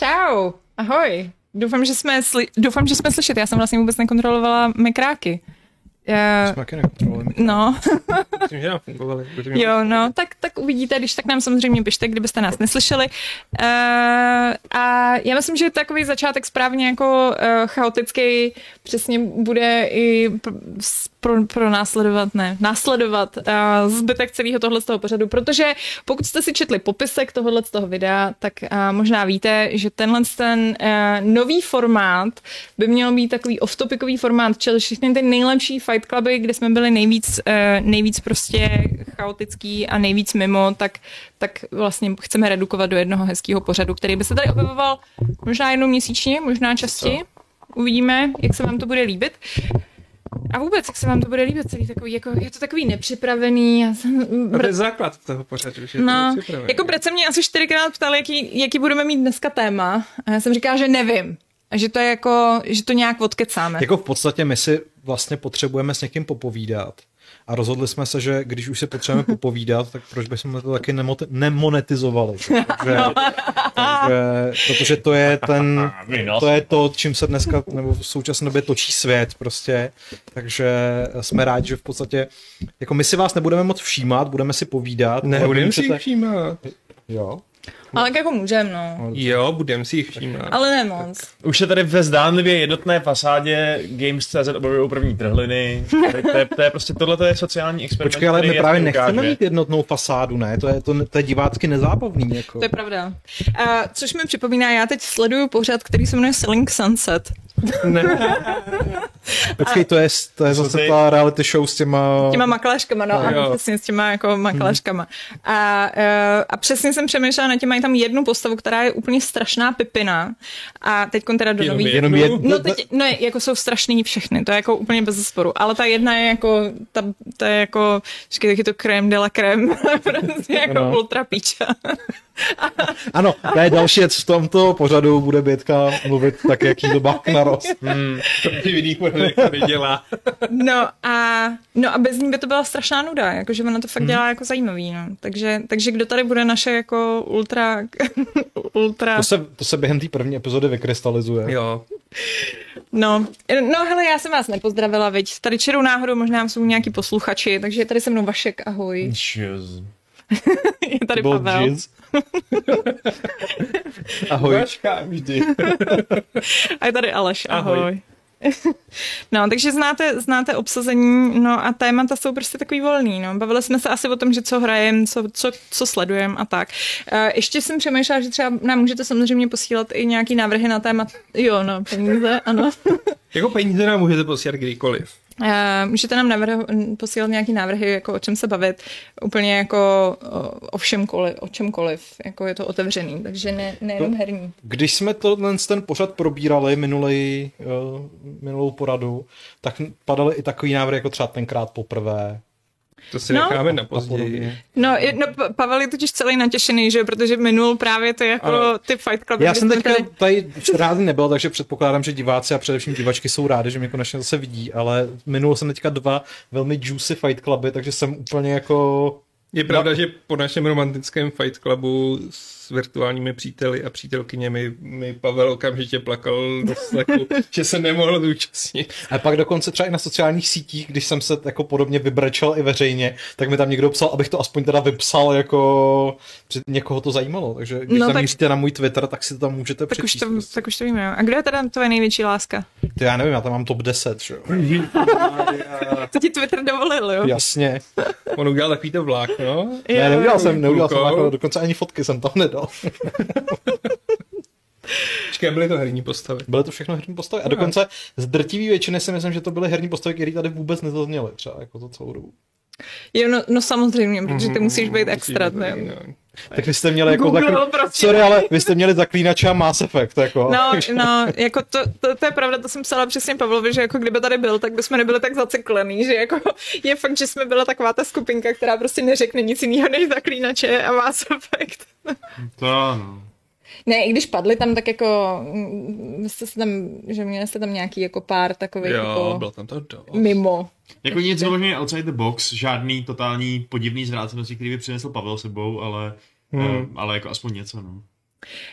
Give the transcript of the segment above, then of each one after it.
Čau, ahoj. Doufám, že jsme, sli- doufám, že jsme slyšet. Já jsem vlastně vůbec nekontrolovala mikráky. Nekontrolovali. no, Myslím, že nám fungovaly. protože mě- jo, no, tak, tak uvidíte, když tak nám samozřejmě pište, kdybyste nás neslyšeli. Uh, a já myslím, že takový začátek správně jako uh, chaotický přesně bude i pro, pro následovat, ne, následovat uh, zbytek celého tohle z toho pořadu, protože pokud jste si četli popisek tohohle z toho videa, tak uh, možná víte, že tenhle ten uh, nový formát by měl být takový off-topicový formát, čili všechny ty nejlepší fight cluby, kde jsme byli nejvíc, uh, nejvíc prostě chaotický a nejvíc mimo, tak, tak vlastně chceme redukovat do jednoho hezkého pořadu, který by se tady objevoval možná jednou měsíčně, možná častěji. Uvidíme, jak se vám to bude líbit. A vůbec, jak se vám to bude líbit, celý takový, jako, je to takový nepřipravený. Já jsem, A to je základ toho pořadu, že No, jako Brad se mě asi čtyřikrát ptal, jaký, jaký budeme mít dneska téma. A já jsem říkala, že nevím. A že to je jako, že to nějak odkecáme. Jako v podstatě my si vlastně potřebujeme s někým popovídat. A rozhodli jsme se, že když už si potřebujeme popovídat, tak proč bychom to taky nemote- nemonetizovali. Takže, takže, protože to je ten, to je to, čím se dneska nebo v současné době točí svět prostě. Takže jsme rádi, že v podstatě, jako my si vás nebudeme moc všímat, budeme si povídat. ale Nebudem vy si všímat. Jo. Ale tak jako můžem, no. Jo, budem si jich všímat. Ale ne moc. Už se tady ve zdánlivě jednotné fasádě Games.cz objevují první trhliny. Tady To je, to je prostě tohle je sociální experiment. Počkej, ale my právě nechceme ukáže. mít jednotnou fasádu, ne? To je, to, to je divácky nezábavný. Jako. To je pravda. A což mi připomíná, já teď sleduju pořad, který se jmenuje Selling Sunset. Počkej, to je, to je zase ta reality show s těma... těma makléřkama, no, Jo. ano, přesně s těma jako makléřkama. A, eh, a přesně jsem přemýšlela na tím, mají tam jednu postavu, která je úplně strašná pipina. A teď teda do Jenom nový... Jenom jednu? No, teď, no, jako jsou strašný všechny, to je jako úplně bez sporu. Ale ta jedna je jako, ta, ta je jako, říkej, taky to krém de la krém, prostě jako Ano. ultra píča. Ano, to je další věc v tomto pořadu, bude Bětka mluvit tak, jak jí to bák narost. Hmm, to ty vidí, to nedělá. No a, no a bez ní by to byla strašná nuda, jakože ona to fakt dělá jako zajímavý, no. Takže, takže kdo tady bude naše jako ultra, ultra, To se, to se během té první epizody vykrystalizuje. Jo. no, no hele, já jsem vás nepozdravila, viď, tady čerou náhodou možná jsou nějaký posluchači, takže je tady se mnou Vašek, ahoj, Jeez. je tady Byl Pavel jizz. Ahoj. Vaška vždy. a je tady Aleš, ahoj. Ahoj. No, takže znáte, znáte obsazení, no a témata jsou prostě takový volný, no. Bavili jsme se asi o tom, že co hrajeme, co, co, co sledujeme a tak. Uh, ještě jsem přemýšlela, že třeba nám můžete samozřejmě posílat i nějaký návrhy na téma, jo, no, peníze, ano. Jako peníze nám můžete posílat kdykoliv. Uh, můžete nám navrh, posílat nějaký návrhy, jako o čem se bavit, úplně jako o, všemkoliv, o čemkoliv, jako je to otevřený, takže ne, nejenom herní. Když jsme to, ten pořad probírali minulej, uh, minulou poradu, tak padaly i takový návrh, jako třeba tenkrát poprvé. To si No. necháme na později. No, je, no, Pa- Pavel je totiž celý natěšený, že protože minul právě to jako Ano. ty Fight Club. Já jsem teďka tady- tady 14 dní nebyl, takže předpokládám, že diváci a především divačky jsou rádi, že mě konečně zase vidí, ale minul jsem teďka dva velmi juicy fight cluby, takže jsem úplně jako... Je pravda, že po našem romantickém Fight Clubu s virtuálními příteli a přítelkyněmi mi Pavel okamžitě plakal do sleku, že se nemohl zúčastnit. A pak dokonce třeba i na sociálních sítích, když jsem se jako podobně vybrečel i veřejně, tak mi tam někdo psal, abych to aspoň teda vypsal, jako že někoho to zajímalo. Takže když No no, tak- na můj Twitter, tak si to tam můžete tak už, přečíst. to, prostě. tak už to víme. jo. A kdo je teda tvoje největší láska? To já nevím, já tam mám top 10, že jo. To ti Twitter dovolil, jo? Jasně. On udělal takový to vlákno. Ne, neudělal jsem, neudělal jsem jako, dokonce ani fotky jsem tam nedal. Počkej, byly to herní postavy. Byly to všechno herní postavy. A dokonce z drtivý většiny si myslím, že to byly herní postavy, které tady vůbec nezazněly třeba jako to celou dobu. Jo, no, no samozřejmě, protože ty musíš být extra. být Ne? originální. Tak vy jste měli jako Google, zaklí... prostě. Sorry, ale vy jste měli zaklínače a Mass Effect, jako. No, no, jako to, to, to, je pravda, to jsem psala přesně Pavlovi, že jako kdyby tady byl, tak bychom nebyli tak zaciklený, že jako je fakt, že jsme byla taková ta skupinka, která prostě neřekne nic jiného než zaklínače a Mass Effect. To no. Ne, i když padly tam tak jako, mm, jste se tam, že měli jste tam nějaký jako pár takových Jo, jako byl tam to dost. mimo. Jako nic vyloženě outside the box, žádný totální podivný zvrácenosti, který by přinesl Pavel sebou, ale, Hmm. hmm. ale jako aspoň něco, no.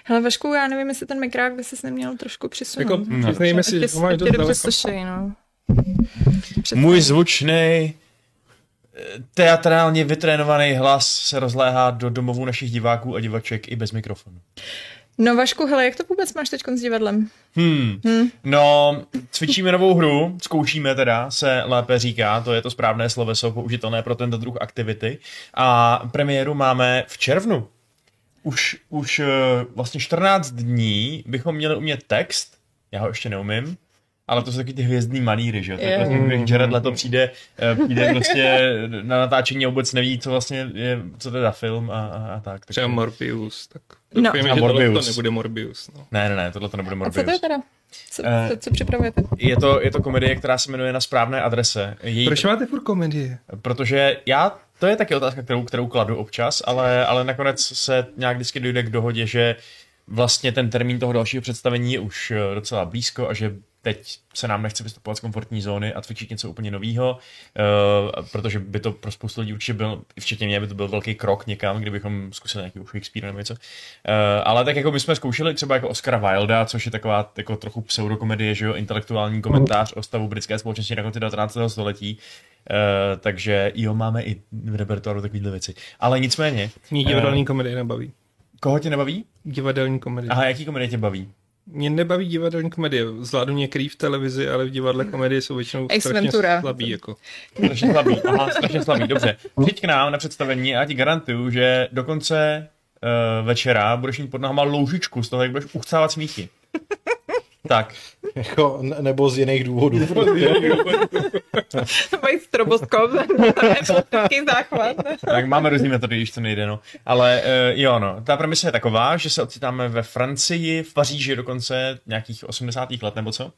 Hele, Vašku, já nevím, jestli ten mikrák by se neměl trošku přisunout. Jako, No. přiznejme si, že máš ať tě dost dobře slyšej, no. Přesně. Můj zvučný, teatrálně vytrénovaný hlas se rozléhá do domovů našich diváků a divaček i bez mikrofonu. No Vašku, hele, jak to vůbec máš teď s divadlem? Hmm. Hmm. No, cvičíme novou hru, zkoušíme teda, se lépe říká, to je to správné sloveso použitelné pro tento druh aktivity. A premiéru máme v červnu. Už, už eh, vlastně 14 dní bychom měli umět text, já ho ještě neumím, ale to jsou taky ty hvězdný maníry, že jo? To je Jo. prostě, když Jared Leto přijde, eh, přijde prostě na natáčení a vůbec neví, co vlastně je, co to je za film a, a, a tak. Třeba Morbius, tak No. doufujeme, A že tohle Morbius. to nebude Morbius. No. Ne, ne, ne, tohle to nebude A co to je Morbius. teda? Co, Eh, co, co připravujete? Je to, je to komedie, která se jmenuje Na správné adrese. Její, Proč máte furt komedie? Protože já, to je taky otázka, kterou, kterou kladu občas, ale, ale nakonec se nějak vždycky dojde k dohodě, že vlastně ten termín toho dalšího představení je už eh, docela blízko a že teď se nám nechce vystupovat z komfortní zóny a cvičit něco úplně nového, uh, protože by to pro spoustu lidí určitě byl, včetně mě, by to byl velký krok někam, kdybychom zkusili nějaký Shakespeare nebo něco. Uh, ale tak jako my jsme zkoušeli třeba jako Oscara Wilda, což je taková jako trochu pseudokomedie, že jo, intelektuální komentář o stavu britské společnosti na konci 19. století. Uh, takže jo, máme i v repertoáru takovýhle věci. Ale nicméně, Mě divadelní komedie nebaví. koho tě nebaví? Divadelní komedie. Aha, jaký komedie tě baví? Mě nebaví divadelní komedie. Zvládnu některý v televizi, ale v divadle komedie jsou většinou Ace strašně Ventura. slabý. Jako. Strašně slabý, aha, strašně slabý, dobře. Přijď k nám na představení a já ti garantuju, že do konce uh, večera budeš mít pod nohama loužičku z toho, jak budeš uchcávat smíchy. Tak, Jako, ne- nebo z jiných důvodů. To mají stroboskop, to je plastický záchvat. tak máme různý metody, když to nejde, no. Ale uh, jo, no, ta premisa je taková, že se ocitáme ve Francii, v Paříži dokonce nějakých 80. let nebo co.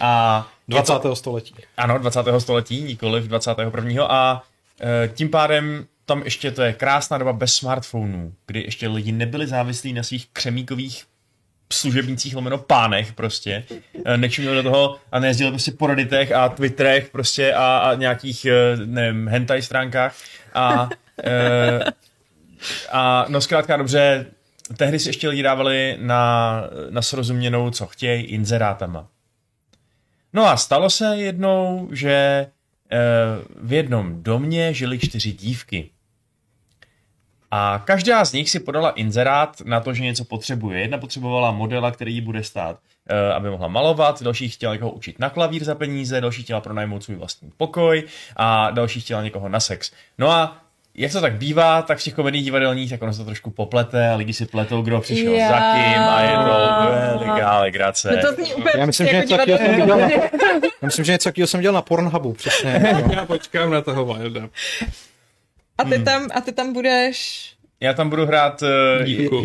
A 20. století. Ano, 20. století, nikoli v 21. A e, tím pádem tam ještě to je krásná doba bez smartphonů, kdy ještě lidi nebyli závislí na svých křemíkových služebnících lomeno pánech prostě, e, nečumili do toho a nejezdili prostě po Redditech a Twitterech prostě a, a nějakých, e, nevím, hentai stránkách a, e, a no zkrátka dobře, tehdy si ještě lidi dávali na, na srozuměnou, co chtějí, inzerátama. No a stalo se jednou, že v jednom domě žili čtyři dívky. A každá z nich si podala inzerát na to, že něco potřebuje. Jedna potřebovala modela, který jí bude stát, eh, aby mohla malovat, další chtěla někoho učit na klavír za peníze, další chtěla pronajmout svůj vlastní pokoj a další chtěla někoho na sex. No a jak to tak bývá, tak v těch komedích divadelních, tak ono se to trošku poplete a lidi si pletou, kdo přišel Já. za kým a je to veliká legrace. No to zní úplně Já myslím, že jako něco takového jsem viděl. Já myslím, že něco takového jsem dělal na Pornhubu, přesně. Já počkám na toho Wilda. A ty tam, a ty tam budeš... Já tam budu hrát uh, Dívku.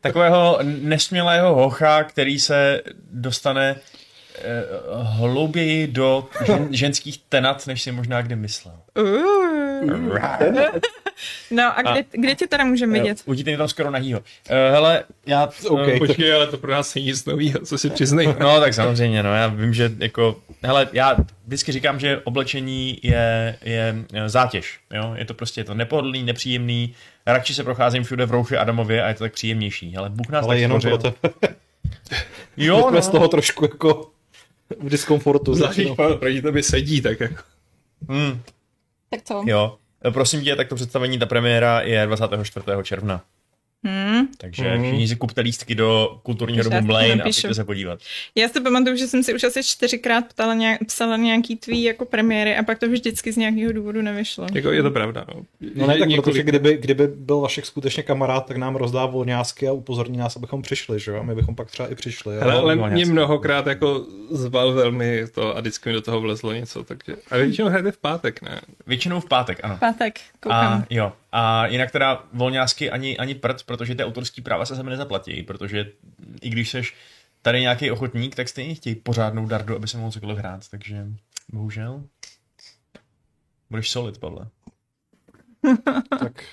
takového nesmělého hocha, který se dostane hlouběji do žen, ženských tenat, než si možná kdy myslel. Uh. No a kde, kde tě teda můžeme vidět? Uvidíte mě tam skoro nahýho. Uh, hele, já... OK. eh, Počkej, ale to pro nás není nic nového, co si přiznej. No tak samozřejmě, no já vím, že jako, hele, já vždycky říkám, že oblečení je, je eh, zátěž, jo, je to prostě je to nepohodlný, nepříjemný, radši se procházím všude v rouše Adamově a je to tak příjemnější, ale Bůh nás Ale tak jenom. Jo, Jsme z no. toho trošku jako v diskomfortu. Zvlášť, proti tobě sedí, tak jako. Hmm, Tak co? jo. Prosím tě, tak to představení, ta premiéra je 24. června. Hmm. Takže Mhm. všichni si kupte lístky do kulturního domu Blaine a přijďte se podívat. Já si pamatuju, že jsem si už asi čtyřikrát ptala nějak, psala nějaký tvý jako premiéry a pak to vždycky z nějakého důvodu nevyšlo. jako je to pravda, no. No ne, tak několik- protože kdyby, kdyby byl Vašek skutečně kamarád, tak nám rozdá volňásky a upozorní nás, abychom přišli, že jo? A my bychom pak třeba i přišli. Hele, ale... ale mě mnohokrát jako zval velmi to a vždycky mi do toho vlezlo něco, takže... A většinou hrajete v pátek, ne? Většinou v pátek, ano. Pátek, koukám. A jo. A jinak teda volňásky ani, ani prd, protože ty autorský práva se sem nezaplatí, protože i když seš tady nějaký ochotník, tak stejně chtějí pořádnou dardu, aby se mohl cokoliv hrát, takže bohužel. Budeš solid, Pavle. tak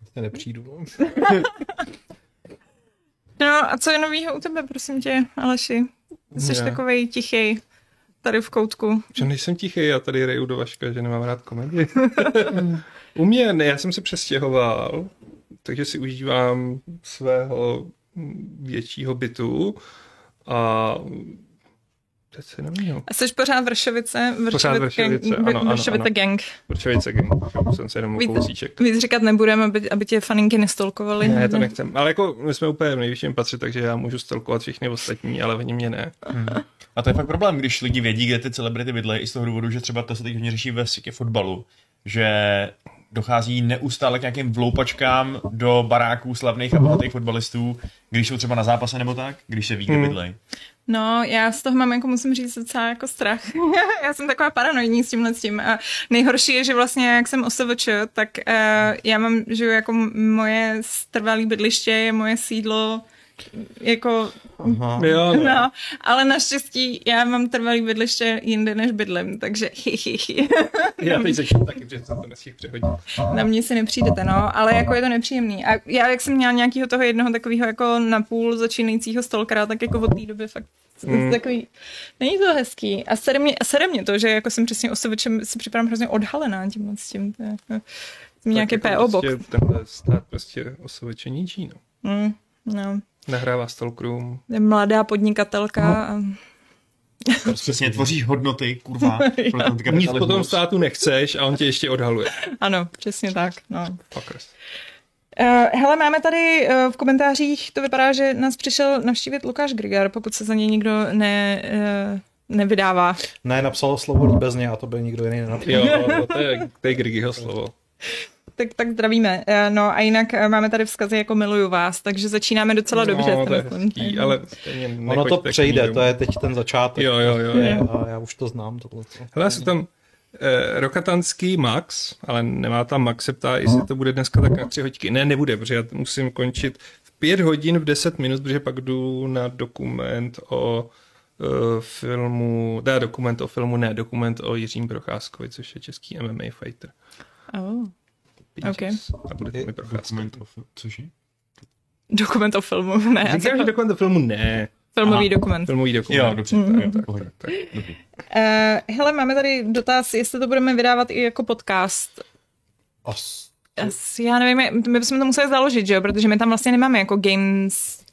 vlastně nepřijdu. no. No a co je novýho u tebe, prosím tě, Aleši? Ty jsi Já. takovej tichý tady v koutku. Že nejsem tichý, já tady reju do Vaška, že nemám rád komedii. U mě, ne, já jsem se přestěhoval, takže si užívám svého většího bytu a teď se neměl. A jsi pořád Vršovice? Pořád Vršovice, gang, ano, ano, Vršovice ano. gang. Vršovice gang, jsem se jenom kousíček. Víc říkat nebudeme, aby, aby tě faninky nestolkovaly. Ne, to nechcem. Ale jako my jsme úplně v nejvyšším patře, takže já můžu stalkovat všechny ostatní, ale oni mě ne. A to je fakt problém, když lidi vědí, kde ty celebrity bydlejí, i z toho důvodu, že třeba to se teď hodně řeší ve světě fotbalu, že dochází neustále k nějakým vloupačkám do baráků slavných a bohatých fotbalistů, když jsou třeba na zápase nebo tak, když se ví, kde bydlejí. No, já z toho mám, jako musím říct, docela jako strach. já jsem taková paranoidní s tímhle s tím. A nejhorší je, že vlastně, jak jsem OSVČ, tak uh, já mám, že jako moje trvalé bydliště je moje sídlo jako, Aha. Jo, no. no, ale naštěstí já mám trvalý bydliště jinde než bydlím, takže hi, hi, hi. Já teď začnu taky, protože jsem to nestihl přehodit. Na mě si nepřijdete, no, ale jako je to nepříjemný. A já, jak jsem měla nějakého toho jednoho takového jako napůl začínajícího stalkera, tak jako od té doby fakt mm. takový, není to hezký. A sere mě, a sere mě to, že jako jsem přesně osobičem si připadám hrozně odhalená tímhle s tím. To je, jako, nějaký PO box. Prostě tenhle stát prostě osoveče ničí, no. Mm, no. Nahrává stalkerům. Je mladá podnikatelka a Přesně tvoříš hodnoty, kurva, pro ten Nic po tom státu nechceš a on tě ještě odhaluje. ano, přesně tak, no. Fuckers. Uh, hele, máme tady uh, v komentářích, to vypadá, že nás přišel navštívit Lukáš Grigar, pokud se za něj nikdo ne, uh, nevydává. Ne, napsal slovo líbezně a to by nikdo jiný nenapsal. Jo, no, to je, to je Grigyho slovo. Tak, tak zdravíme. Uh, no a jinak uh, máme tady vzkazy jako miluju vás, takže začínáme docela dobře. No, to je hezký, ale stejně Ono to přejde, to je teď ten začátek. Jo, jo, jo. Je, a já už to znám. Tohle. Hele, jsou tam eh, rokatanský Max, ale nemá tam Max, se ptá, jestli to bude dneska tak na tři hodiny. Ne, nebude, protože já musím končit v pět hodin v deset minut, protože pak jdu na dokument o uh, filmu, ne, dokument o filmu, ne, dokument o Jiřím Procházkovi, což je český MMA fighter. Oh. Bitches. A bude to mi Procházka. Dokument o fil- Cože? Dokument o filmu, ne. Říkám, že dokument o filmu ne. Filmový Aha. dokument. Filmový dokument. Jo, dobře, Mhm. tak, tak, tak, tak. Dobrý. Uh, hele, máme tady dotaz, jestli to budeme vydávat i jako podcast. As, Asi, já nevím, my bychom to museli založit, že jo, protože my tam vlastně nemáme jako games...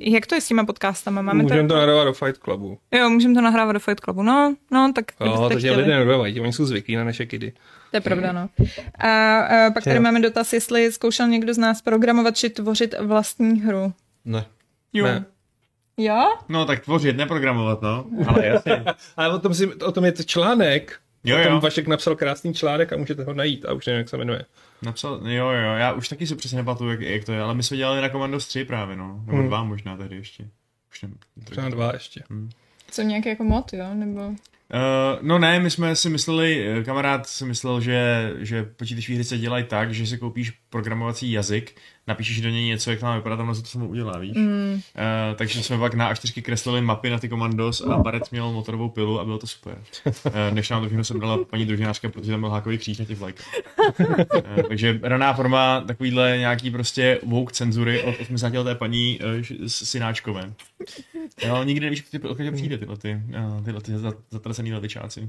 Jak to je s těma podcastama? Máme Můžeme to... to nadávat do Fight Clubu. Jo, můžeme to nahrávat do Fight Clubu. No, no, tak Jo, takže chtěli. lidé nedodávají, oni jsou zvyklí na naše kidy. To je pravda, no. A, a pak tady Jo. máme dotaz, jestli zkoušel někdo z nás programovat či tvořit vlastní hru. ne. Jo. Ne. Jo? No tak tvořit, neprogramovat, no. Ale jasně. Ale o tom, si, o tom je to článek. Jo, o tom jo. Vašek napsal krásný článek a můžete ho najít a už nevím, jak se jmenuje. Napsal, jo, jo, já už taky si přesně nepamatuju, jak, jak to je, ale my jsme dělali na Commandos 3 právě, no. Nebo Hmm. dva možná tady ještě. Už nevím. Třeba dva ještě. Co nějaký jako mod, jo? Nebo... Uh, no ne, my jsme si mysleli, eh, kamarád si myslel, že, že počítačové hry se dělají tak, že si koupíš programovací jazyk, napíšeš do něj něco, jak to má vypadat, tam to samo udělá, víš? Mm. Uh, takže jsme pak na A4 kreslili mapy na ty komandos a Barret měl motorovou pilu a bylo to super. Uh, než nám to všechno sebrala paní družinářka, protože tam byl hákový kříž na těch vlajkách. Uh, takže raná forma takovýhle nějaký prostě woke cenzury od 80 leté paní uh, synáčkové. Jo, nikdy nevíš, kdy odkud přijde tyhle, ty, uh, tyhle ty za- zatracený levičáci.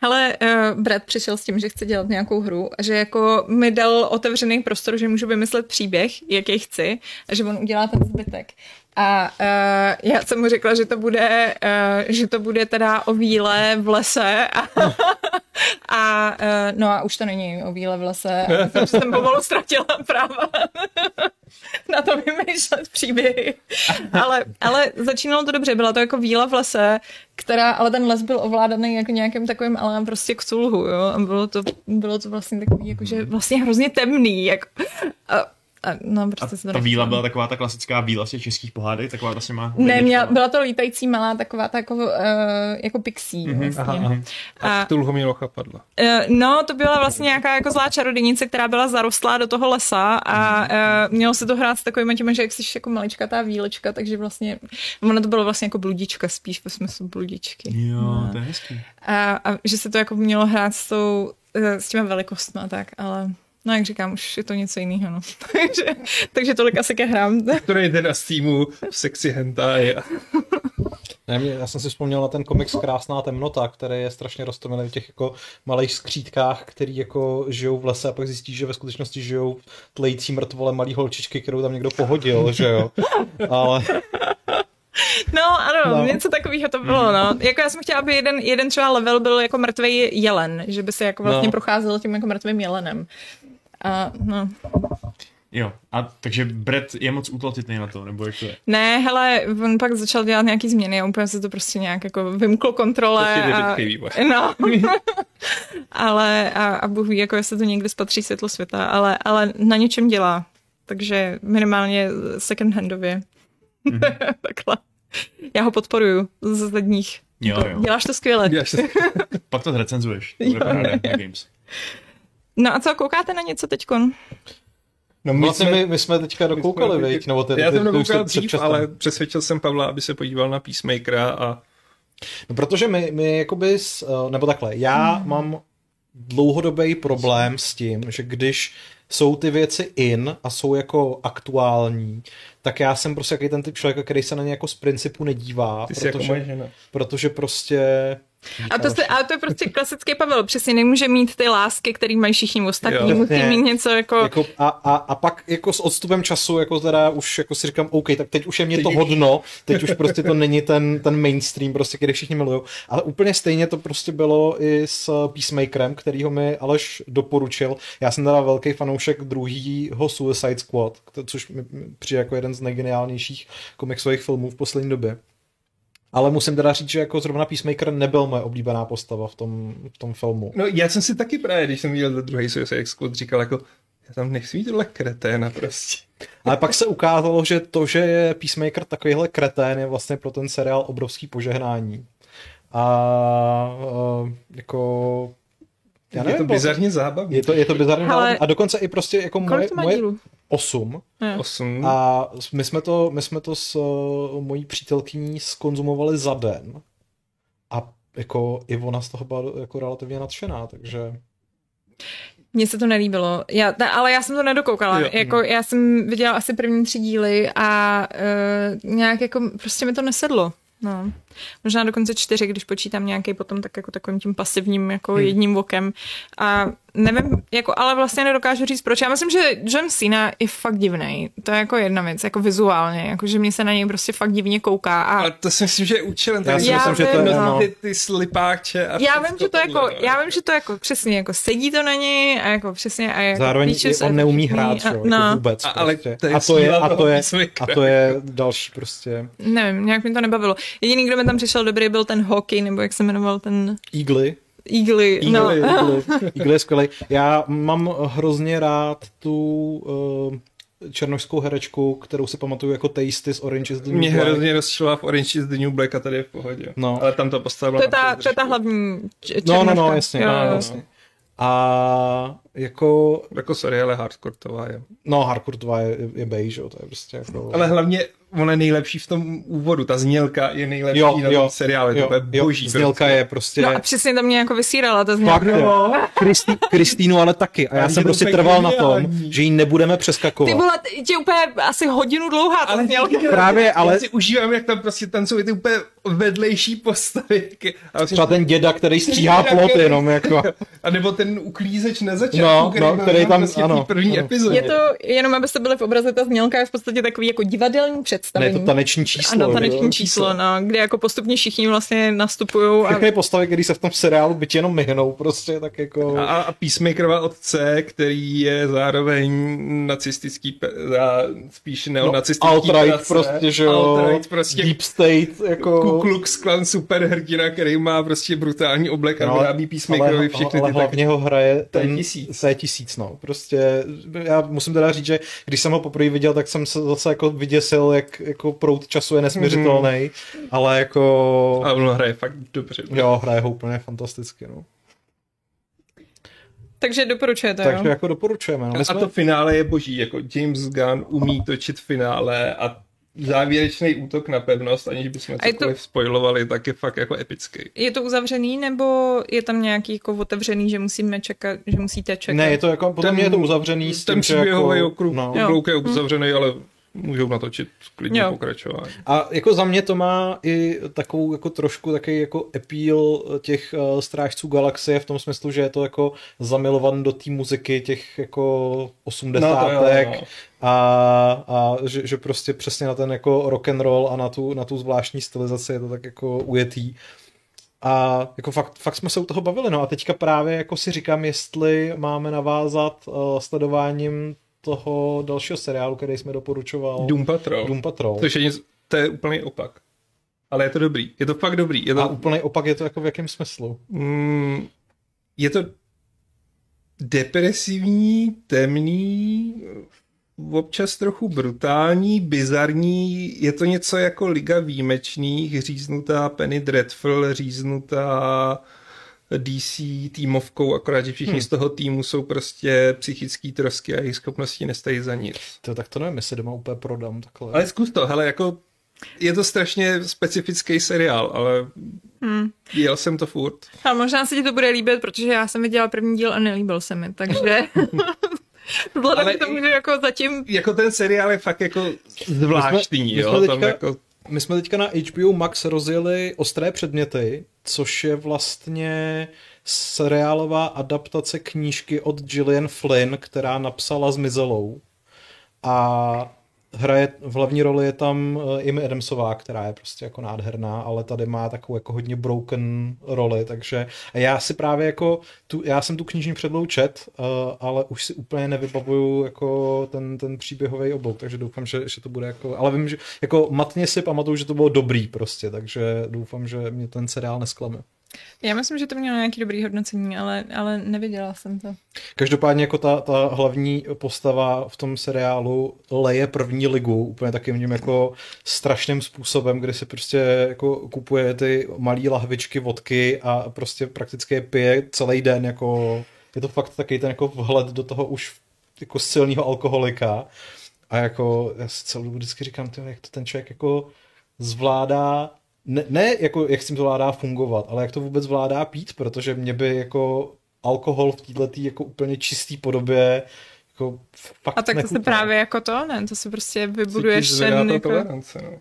Hele, uh, Brad přišel s tím, že chce dělat nějakou hru a že jako mi dal otevřený prostor, že můžu vymyslet příběh, jaký chci a že on udělá ten zbytek. A uh, já jsem mu řekla, že to bude, uh, že to bude teda o víle v lese a, a uh, no a už to není o víle v lese. A jsem, jsem pomalu ztratila práva na to vymýšlet příběhy. Ale, ale začínalo to dobře, byla to jako víla v lese, která, ale ten les byl ovládaný jako nějakým takovým, ale prostě k culhu, jo, a bylo to, bylo to vlastně takový, jakože vlastně hrozně temný, jako, a, a no, prostě A se to ta víla byla taková ta klasická víla z těch českých pohádek, taková ta s těma... Ne, měla, byla to lítající malá taková ta jako, uh, jako pixí. Mm-hmm, vlastně. Aha, aha. A A- Tulhu mělo chapadla. Uh, no, to byla vlastně nějaká jako zlá čarodějnice, která byla zarostlá do toho lesa a uh, mělo se to hrát s takovými těmi, že jak jsi jako maličkatá vílečka, takže vlastně, ono to bylo vlastně jako bludička, spíš ve smyslu bludičky. Jo, to je hezký. A, a že se to jako mělo hrát s, tou, eh, s těma velikostmi a tak, ale no jak říkám, už je to něco jiného, no. takže, takže tolik asi ke hrám. Který jde na Steamu v sexy hentai. A... Ne, mě, já jsem si vzpomněl na ten komiks Krásná temnota, který je strašně roztomilý v těch jako malých skřítkách, který jako žijou v lese a pak zjistí, že ve skutečnosti žijou tlející mrtvole malý holčičky, kterou tam někdo pohodil, že jo. Ale No, ano, No. něco takového to bylo, no. Jako já jsem chtěla, aby jeden, jeden třeba level byl jako mrtvý jelen, že by se jako vlastně No. no. procházel tím jako mrtvým jelenem. A no. Jo, a takže Brett je moc útlotitný na to, nebo jak to je? Ne, hele, on pak začal dělat nějaký změny a úplně se to prostě nějak jako vymklo kontrole. Prostě a, vývoj. no. ale a, a Bůh ví, jako jestli to někdy spatří světlo světa, ale, ale na něčem dělá. Takže minimálně second handově. Mhm. Takhle. Já ho podporuju z zadních. Jo, jo. Děláš to skvěle. Já se- Pak to zrecenzuješ. To paráda na Games. No a co, koukáte na něco teďkon? No, my vlastně jsme- my, my jsme teďka dokoukali, jsme-? Nebo ty, Já jsem před dřív, ale přesvědčil jsem Pavla, aby se podíval na Peacemakera a No, protože my, my jakoby, s, eh, nebo takhle, já hmm. mám dlouhodobý problém s tím, že když jsou ty věci in a jsou jako aktuální, tak já jsem prostě jaký ten typ člověka, který se na ně jako z principu nedívá, ty jsi jako protože, moje žena. protože prostě... A to, se, ale to je prostě klasický Pavel, přesně nemůže mít ty lásky, který mají všichni ostatní, Jo. musí mít něco jako... Jako a, a, a, pak jako s odstupem času, jako teda už jako si říkám, OK, tak teď už je mě to hodno, teď už prostě to není ten, ten mainstream, prostě, který všichni milují. Ale úplně stejně to prostě bylo i s Peacemakerem, kterýho mi Aleš doporučil. Já jsem teda velký fanoušek druhýho Suicide Squad, což mi mi přijde jako jeden z nejgeniálnějších komiksových filmů v poslední době. Ale musím teda říct, že jako zrovna Peacemaker nebyl moje oblíbená postava v tom, v tom filmu. No já jsem si taky právě, když jsem viděl druhý Suicide Squad, říkal jako, já tam nechci být tohle kreténa prostě. Ale pak se ukázalo, že to, že je Peacemaker takovýhle kretén, je vlastně pro ten seriál obrovský požehnání. A uh, jako... Já nevím, je to bizarně zábavné. Je to, je to bizarně zábavné. A dokonce i prostě jako moje, moje. 8. Hmm. A my jsme to, my jsme to s uh, mojí přítelkyní skonzumovali za den. A jako i ona z toho byla jako relativně nadšená, takže... Mně se to nelíbilo, já, ta, ale já jsem to nedokoukala. Jo. Jako, já jsem viděla asi první tři díly a uh, nějak jako prostě mi to nesedlo. No. Možná dokonce čtyři, když počítám nějaký potom tak jako takovým tím pasivním jako hmm. jedním okem. A nevím, jako, ale vlastně nedokážu říct proč. Já myslím, že John Cena je fakt divný. To je jako jedna věc, jako vizuálně, jako že mě se na něj prostě fakt divně kouká. A Ale to si myslím, že je účelem. Já si Já myslím, že to je... No. ty, ty slipáče a já vím, že to jako, tohle, no. já vím, že to jako přesně jako sedí to na něj a jako přesně a jako Zároveň píčus i a on neumí hrát, a- čo, no. jako vůbec. A- ale prostě. to je a, to je, a, to je, a to je další prostě Nevím, nějak mi to nebavilo. Jediný, kdo mi tam přišel dobrý, byl ten hockey, nebo jak se jmenoval ten Eagly. Eagly. No. Eagly, Eagly. Je skvělý. Já mám hrozně rád tu uh, černošskou herečku, kterou si pamatuju jako Tasty z Orange is the New Mě Black. hrozně rozčila v Orange is the New Black a tady je v pohodě. No. Ale tam to postavila. To je ta, to je ta hlavní č- No, no, no, černoška. jasně. Jo, no, jo. jasně. A jako, Jako sorry, ale hardcoreová je. no, Harcourtová je, je beige, jo, to je prostě jako... Ale hlavně ona je nejlepší v tom úvodu. Ta znělka je nejlepší jo, na jo, tom seriálu. Je jo, to úplně jo, boží. znělka prostě. je prostě... No a přesně to mě jako vysírala, ta Fakt, znělka. jo. Kristý, Kristýnu ale taky. A já Ale jsem je prostě trval na tom, geniální. že ji nebudeme Ty přeskakovat. vole, tě úplně asi hodinu dlouhá ta Ale znělka. Právě, ale Já si užívám, jak tam prostě tancují ty úplně vedlejší postavy. A, vlastně, třeba ten děda, který stříhá Děda, plot který- jenom jako... a nebo ten uklízeč na začátku, No, který, no, který tam- prostě v té ano, první ano. epizodě. Je to, jenom abyste byli v obraze, ta znělka je v podstatě takový jako divadelní Ne, představení. je to taneční číslo. Ano, jo. taneční číslo, no, kde jako postupně všichni vlastně nastupují a Všechny postavy, které se v tom seriálu byť jenom myhnou, prostě tak jako... A, a Peacemakerova otce, který je zároveň nacistický, pe- a spíš neonacistický No, alt-right prace. prostě, že jo, Alt-right prostě Deep State, jako... Ku Klux Klan superhrdina, který má prostě brutální oblek a No, vyrábí Peacemakerovi ale, všechny ale ty tak... hlavně ho hraje ten tisíc. To je tisíc, no. Prostě já musím teda říct, že když jsem ho poprvé viděl, tak jsem se zase jako vyděsil, jak jako proud času je nesměřitelný, mm-hmm. ale jako... A on hraje fakt dobře. Jo, hraje ho úplně fantasticky, no. takže doporučujete, Takže jo? jako doporučujeme. No. A jsme... to finále je boží, jako James Gunn umí točit finále a závěrečný útok na pevnost, aniž bychom A je to- cokoliv spoilovali, tak je fakt jako epický. Je to uzavřený, nebo je tam nějaký jako otevřený, že musíme čekat, že musíte čekat? Ne, je to jako, podle Ten- mě je to uzavřený s Ten tím, že příběhový jako... okruh, No, je uzavřený, ale můžou natočit klidně Jo. pokračování. A jako za mě to má i takovou jako trošku takový jako appeal těch uh, strážců galaxie v tom smyslu, že je to jako zamilovan do té muziky těch jako osmdesátek No, jo, no. a, a že, že, prostě přesně na ten jako rock and roll a na tu, na tu zvláštní stylizaci je to tak jako ujetý. A jako fakt, fakt jsme se u toho bavili, no a teďka právě jako si říkám, jestli máme navázat uh, sledováním toho dalšího seriálu, který jsme doporučoval. Doom Patrol. Doom Patrol. Což je, nic, to je úplný opak. Ale je to dobrý. Je to fakt dobrý. Je to, A úplný opak je to jako v jakém smyslu? Mm, je to depresivní, temný, občas trochu brutální, bizarní, je to něco jako Liga výjimečných, říznutá Penny Dreadful, říznutá DC týmovkou, akorát, že všichni hmm. z toho týmu jsou prostě psychický trosky a jejich schopnosti nestají za nic. To, tak to nevím, jestli doma úplně prodám takhle. Ale zkus to, hele, jako je to strašně specifický seriál, ale hmm. jel jsem to furt. Ale možná se ti to bude líbit, protože já jsem viděla první díl a nelíbil se mi, takže... Vzhledem Ale k tomu, i- že jako zatím... Jako ten seriál je fakt jako zvláštní, my jsme jo, tam teďka- jako My jsme teďka na HBO Max rozjeli Ostré předměty, což je vlastně seriálová adaptace knížky od Gillian Flynn, která napsala Zmizelou. A hraje, v hlavní roli je tam eh, Amy Adamsová, která je prostě jako nádherná, ale tady má takovou jako hodně broken roli, takže já si právě jako, tu, já jsem tu knižní předlohu čet, uh, ale už si úplně nevybavuju jako ten, ten příběhový oblouk, takže doufám, že, že to bude jako, ale vím, že jako matně si pamatuju, že to bylo dobrý prostě, takže doufám, že mě ten seriál nesklame. Já myslím, že to mělo nějaký dobrý hodnocení, ale, ale neviděla jsem to. Každopádně jako ta, ta hlavní postava v tom seriálu leje první ligu úplně takým tím jako strašným způsobem, kdy si prostě jako kupuje ty malé lahvičky vodky a prostě prakticky je pije celý den jako je to fakt taky ten jako vhled do toho už jako silného alkoholika a jako já si celou dobu vždycky říkám, tyjo, jak to ten člověk jako zvládá ne, ne jako jak s tím zvládá fungovat, ale jak to vůbec zvládá pít, protože mě by jako alkohol v této jako úplně čistý podobě jako fakt A tak to se nechutná. právě jako to, ne? To si prostě se vybuduješ ten jako... tolerance, no.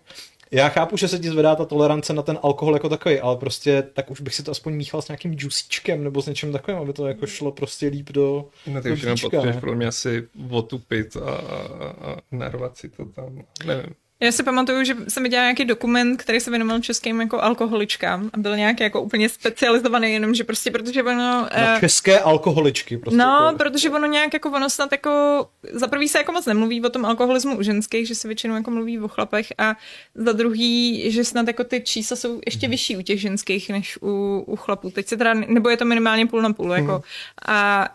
Já chápu, že se ti zvedá ta tolerance na ten alkohol jako takový, ale prostě tak už bych si to aspoň míchal s nějakým juicíčkem nebo s něčím takovým, aby to jako šlo prostě líp do No ty už jenom potřebuješ podle mě asi otupit a, a, a narvat si to tam. Nevím. Já si pamatuju, že jsem viděla nějaký dokument, který se věnoval českým jako alkoholičkám a byl nějaký jako úplně specializovaný, jenom že prostě, protože ono... Na eh, české alkoholičky. Prostě No, jako, protože ono nějak jako ono snad jako, za prvý se jako moc nemluví o tom alkoholismu u ženských, že se většinou jako mluví o chlapech a za druhý, že snad jako ty čísla jsou ještě vyšší u těch ženských než u, u chlapů. Teď se teda, nebo je to minimálně půl na půl, jako. A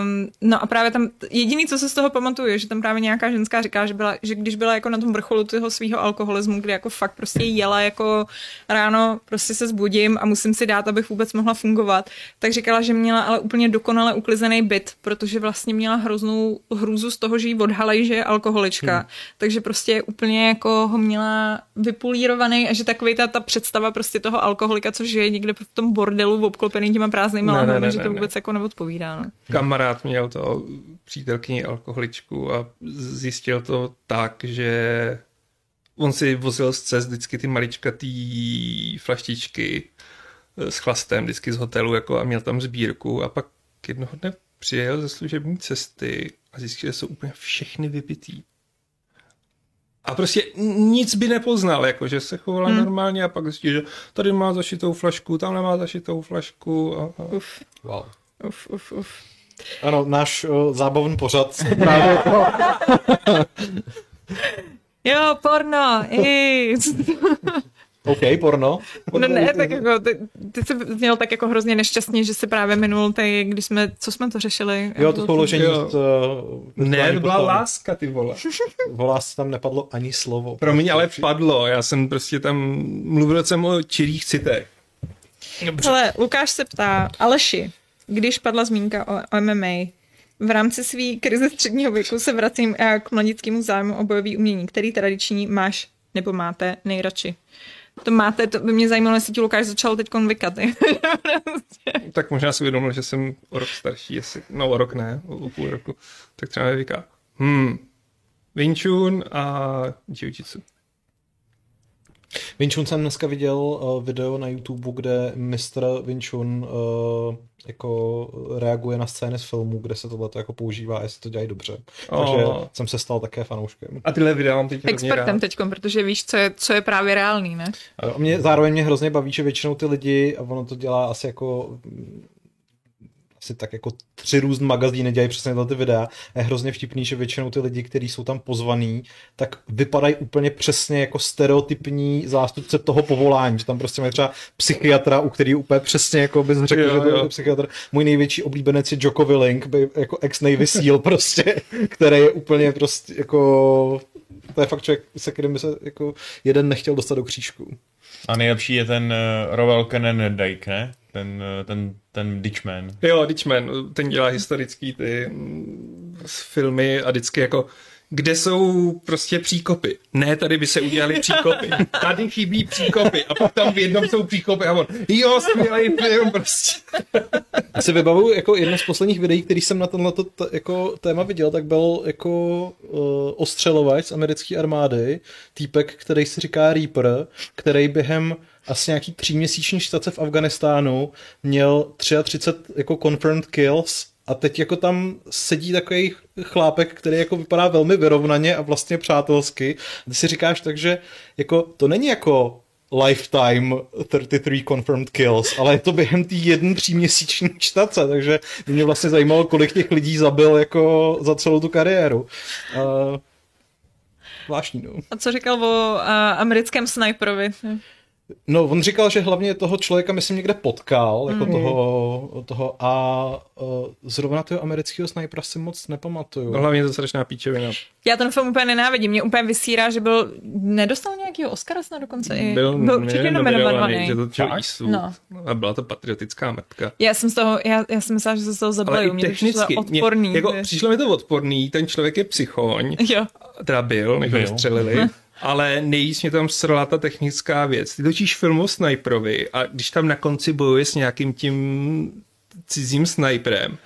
um, no a právě tam, jediný, co se z toho pamatuju, je, že tam právě nějaká ženská říká, že, byla, že když byla jako na tom vrcholu toho svého alkoholismu, kdy jako fakt prostě jela jako ráno prostě se zbudím a musím si dát, abych vůbec mohla fungovat, tak říkala, že měla ale úplně dokonale uklizený byt, protože vlastně měla hroznou hrůzu z toho, že jí odhalej, že je alkoholička. Hmm. Takže prostě úplně jako ho měla vypulírovaný a že takový ta, ta představa prostě toho alkoholika, co žije někde v tom bordelu obklopený těma prázdnýma Ne, ne, ne, že ne, to ne. vůbec jako neodpovídá. No. Kamarád měl to přítelkyni alkoholičku a zjistil to tak, že on si vozil z cest vždycky ty maličkatý flaštičky eh, s chlastem vždycky z hotelu jako a měl tam sbírku a pak jednoho dne přijel ze služební cesty a zjistil, že jsou úplně všechny vypitý. A prostě nic by nepoznal, jako že se chovala hmm. normálně a pak zjistil, že tady má zašitou flašku, tam nemá zašitou flašku. A, a... Uf, wow. uf, uf, uf. Ano, náš uh, zábavný pořad se právě Jo, porno, i. OK, porno. No ne, tak jako, ty, ty jsi měl tak jako hrozně nešťastně, že si právě minul ty, když jsme, co jsme to řešili? Jo, to bylo ložení uh, Ne, to byla láska, ty vole. Lásce tam nepadlo ani slovo. Promiň, ale padlo. Já jsem prostě tam mluvil jsem o čirých citech. Hele, Lukáš se ptá, Aleši, když padla zmínka o, o MMA, v rámci své krize středního věku se vracím eh, k mladickému zájmu o bojový umění, který tradiční máš nebo máte nejradši. To máte, to by mě zajímalo, jestli ti Lukáš začal teď vykat. Tak možná si uvědomil, že jsem o rok starší, jestli, no o rok ne, o, o půl roku, tak třeba nevyká. Hmm. Wing Chun a Jiu-Jitsu. Vinčun jsem dneska viděl uh, video na YouTube, kde mistr Vinčun uh, jako reaguje na scény z filmu, kde se tohle jako používá, jestli to dělají dobře. Oh. Takže jsem se stal také fanouškem. A tyhle videa mám teď Expertem teďkom, protože víš, co je, co je právě reálný, ne? A mě, zároveň mě hrozně baví, že většinou ty lidi, a ono to dělá asi jako asi tak jako tři různé magazíny dělají přesně ty videa. Je hrozně vtipný, že většinou ty lidi, kteří jsou tam pozvaný, tak vypadají úplně přesně jako stereotypní zástupce toho povolání. Že tam prostě mají třeba psychiatra, u který úplně přesně jako bys řekl, Jo, že to je psychiatr. Můj největší oblíbenec je Jocko Willink, by- jako ex-Navy SEAL prostě, který je úplně prostě jako to je fakt člověk, se kterým by se jako jeden nechtěl dostat do křížku. A nejlepší je ten uh, Rovel Kenen Dyke, ne? Ten, uh, ten, ten Ditchman. Jo, Ditchman, ten dělá historický ty filmy a vždycky jako kde jsou prostě příkopy. Ne, tady by se udělali příkopy. Tady chybí příkopy. A pak tam v jednom jsou příkopy a on, jo, skvělý film prostě. Já si vybavuju jako jedno z posledních videí, který jsem na tenhle jako téma viděl, tak byl jako uh, ostřelovač z americké armády, týpek, který si říká Reaper, který během asi nějaký tříměsíční štace v Afganistánu měl 33 jako confirmed kills a teď jako tam sedí takový chlápek, který jako vypadá velmi vyrovnaně a vlastně přátelsky. Ty si říkáš tak, že jako to není jako lifetime 33 confirmed kills, ale je to během té jedné tříměsíční čtace, takže mě vlastně zajímalo, kolik těch lidí zabil jako za celou tu kariéru. Uh, zvláštní, no. A co říkal o uh, americkém sniperovi? No, on říkal, že hlavně toho člověka, myslím, někde potkal, jako toho, toho a uh, zrovna toho amerického snajpera si moc nepamatuju. No, hlavně to strašná píčevina. Já ten film úplně nenávidím. Mě úplně vysírá, že byl... Nedostal nějakýho Oscara snad dokonce i... Byl, byl určitě nominovaný. že to? Eastwood. No. A byla to patriotická mrtka. Já jsem z toho, já, já jsem myslela, že se z toho i Mě to přišlo technicky, odporný. mě, jako, přišlo mi to odporný, ten člověk je psychoň, Jo. teda byl, než ho střelili, ale nejvíc mě tam srala ta technická věc. Ty točíš film o snajperovi a když tam na konci bojuje s nějakým tím cizím snajperem,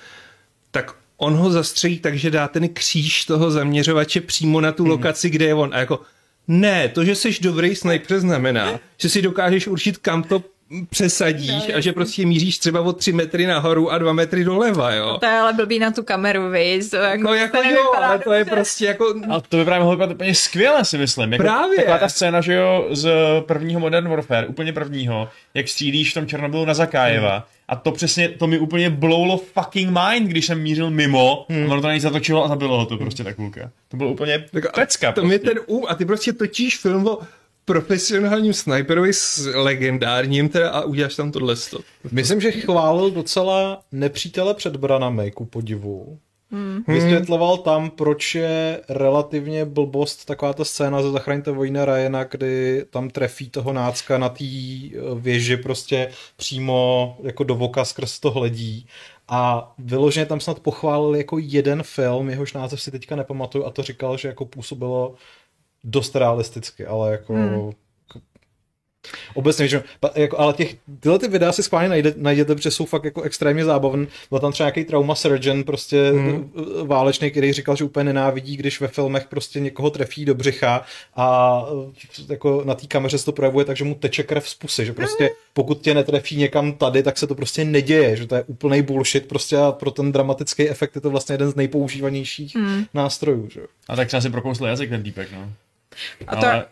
tak on ho zastřelí tak, že dá ten kříž toho zaměřovače přímo na tu lokaci, kde je on. A jako, ne, to, že jsi dobrý sniper znamená, že si dokážeš určit, kam to přesadíš a že prostě míříš třeba o tři metry nahoru a dva metry doleva, jo. To je ale blbý na tu kameru, víš? To jako, No jako to jo, ale to je prostě jako... A to by právě mohlo vypadat úplně skvěle, si myslím. Jako Právě. Taková ta scéna, že jo, z prvního Modern Warfare, úplně prvního, jak střílíš v tom Černobylu na Zakájeva. A to přesně, to mi úplně blowlo fucking mind, když jsem mířil mimo, hmm. a ono to na něj zatočilo a zabilo ho to prostě ta kulka. To bylo úplně Tak a pecka. To je ten um a ty prostě točíš film o profesionálním sniperovi s legendárním teda a uděláš tam tohle sto. Myslím, že chválil docela nepřítele před branami, ku podivu. Hmm. Vysvětloval tam, proč je relativně blbost taková ta scéna ze Zachraňte vojna Ryana, kdy tam trefí toho nácka na té věži prostě přímo jako do voka skrz to hledí. A vyloženě tam snad pochválil jako jeden film, jehož název si teďka nepamatuju a to říkal, že jako působilo dost realisticky, ale jako hmm. Obecně, že, jako, ale těch, tyhle ty videa si schválně najde, najděte, protože jsou fakt jako extrémně zábavné. Byl tam třeba nějaký trauma surgeon, prostě mm. válečný, který říkal, že úplně nenávidí, když ve filmech prostě někoho trefí do břicha a eh, jako na té kameře se to projevuje tak, že mu teče krev z pusy, že prostě pokud tě netrefí někam tady, tak se to prostě neděje, že to je úplný bullshit prostě a pro ten dramatický efekt je to vlastně jeden z nejpoužívanějších mm. nástrojů, že? jo. A tak třeba si prokousl jazyk ten týpek, no. A to, Ale-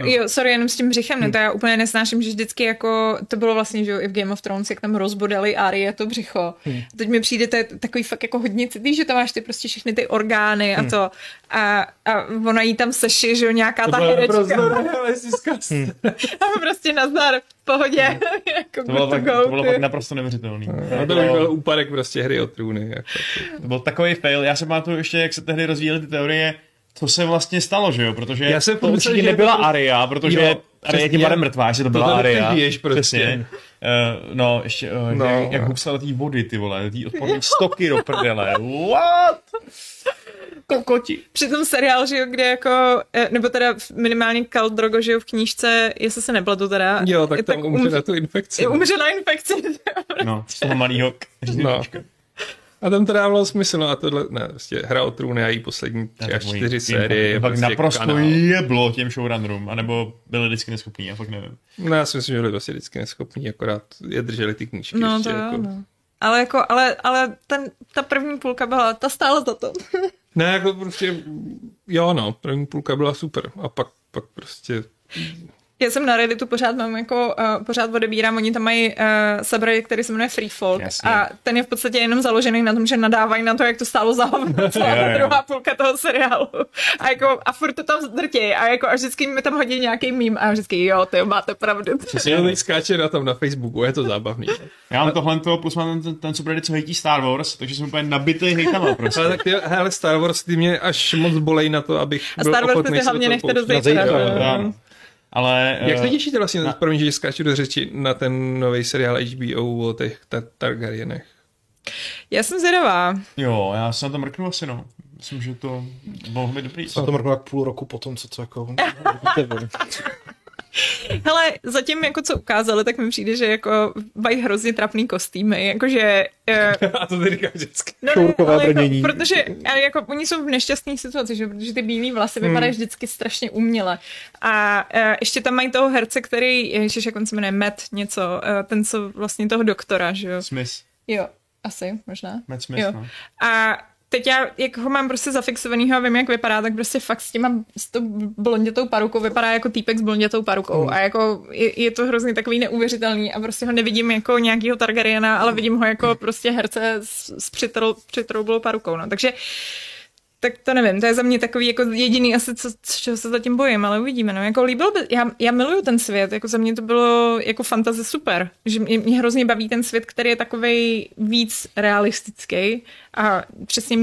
Uh, jo, sorry, jenom s tím břichem, ne, to já úplně nesnáším, že vždycky jako, to bylo vlastně, že jo, i v Game of Thrones, jak tam rozbodali Arya to břicho. Hmm. A teď mi přijde, to je takový fakt jako hodně citlivý, že tam máš ty prostě všechny ty orgány a to. A, a ona jí tam seši, že jo, nějaká ta herečka. A prostě nazdar, v pohodě. jako To bylo, tak, to go, to bylo pak naprosto neuvěřitelný. No to byl úpadek prostě hry o trůny. Jako. To byl takový fail. Já se pamatuju ještě, jak se tehdy rozvíjely ty teorie, co se vlastně stalo, že jo? Protože Já jsem to určitě nebyla Aria, protože Jo, Aria je tím pádem mrtvá, že to byla Tohle Aria. nepřežiješ prostě. Přesně. Uh, no, ještě, uh, No. jak, jak hupsal do té vody, ty vole, ty odporný stoky do prdele. What? Kokoti. Při tom seriál, že jo, kde jako, eh, nebo teda minimálně Kal Drogo, že jo, v knížce, jestli se nepletu teda. Jo, tak tam umře umř- na tu infekci. umře na infekci. No, z toho malýho No. A tam to dávalo smysl, no a tohle, ne, prostě hra o trůny a její poslední tři až čtyři série. je Fakt prostě naprosto kanál. jeblo těm showrunnerům, anebo byli vždycky neschopní, já fakt nevím. No já si myslím, že byli prostě vždycky neschopní, akorát je drželi ty knížky. No ještě, to jako. jo, no. Ale jako, ale, ale ten, ta první půlka byla, ta stála za to. Ne, jako prostě, jo no, první půlka byla super a pak, pak prostě Já jsem na Redditu pořád mám jako, uh, pořád odebírám, oni tam mají uh, subreddit, který se jmenuje Freefolk Jasně. a ten je v podstatě jenom založený na tom, že nadávají na to, jak to stálo za hovno, celá ta jo. druhá půlka toho seriálu. A jako, a furt to tam zdrtějí a jako a vždycky mi tam hodí nějaký mím a vždycky jo, ty máte pravdu. Přesně, teď skáče na tom na Facebooku, je to zábavný. Já mám tohle toho, plus mám ten, ten subreddit, co hejtí Star Wars, takže jsem úplně nabitý hejtama prostě. Ale tak ty, hele, Star Wars, ty mě až moc bolej na to, abych A byl Star Wars ochotný ty hlavně nechte do zítra. Ale... Jak se eh, těšíte vlastně, na- promiň, že skáču do řeči, na ten nový seriál HBO o těch ta- Targaryenech? Já jsem zvědavá. Jo, já se na to mrknu asi, no. Myslím, že to bylo být dobrý. Jsem to mrknu jak půl roku potom, co to jako... Hele, zatím jako co ukázali, tak mi přijde, že jako mají hrozně trapný kostýmy, jakože... Uh, A to ty říkáš vždycky. No, Šourkové ale brnění. Jako, protože ale jako, oni jsou v nešťastné situaci, že? protože ty bílé vlasy vypadají vždycky strašně uměle. A uh, ještě tam mají toho herce, který, ježiš, jak on se jmenuje, Matt něco, uh, ten, co vlastně toho doktora, že jo? Smith. Jo, asi, možná. Matt Smith, jo. no. A teď já, jak ho mám prostě zafixovanýho a vím, jak vypadá, tak prostě fakt s těma, s tou blondětou parukou vypadá jako týpek s blondětou parukou. A jako je, je, to hrozně takový neuvěřitelný a prostě ho nevidím jako nějakýho Targaryena, ale vidím ho jako prostě herce s, s přitrou, přitroublou parukou. No. Takže tak to nevím, to je za mě takový jako jediný asi, co, čeho se zatím bojím, ale uvidíme, no, jako líbil by, já, já miluju ten svět, jako za mě to bylo jako fantazy super, že mě, mě hrozně baví ten svět, který je takovej víc realistický a přesně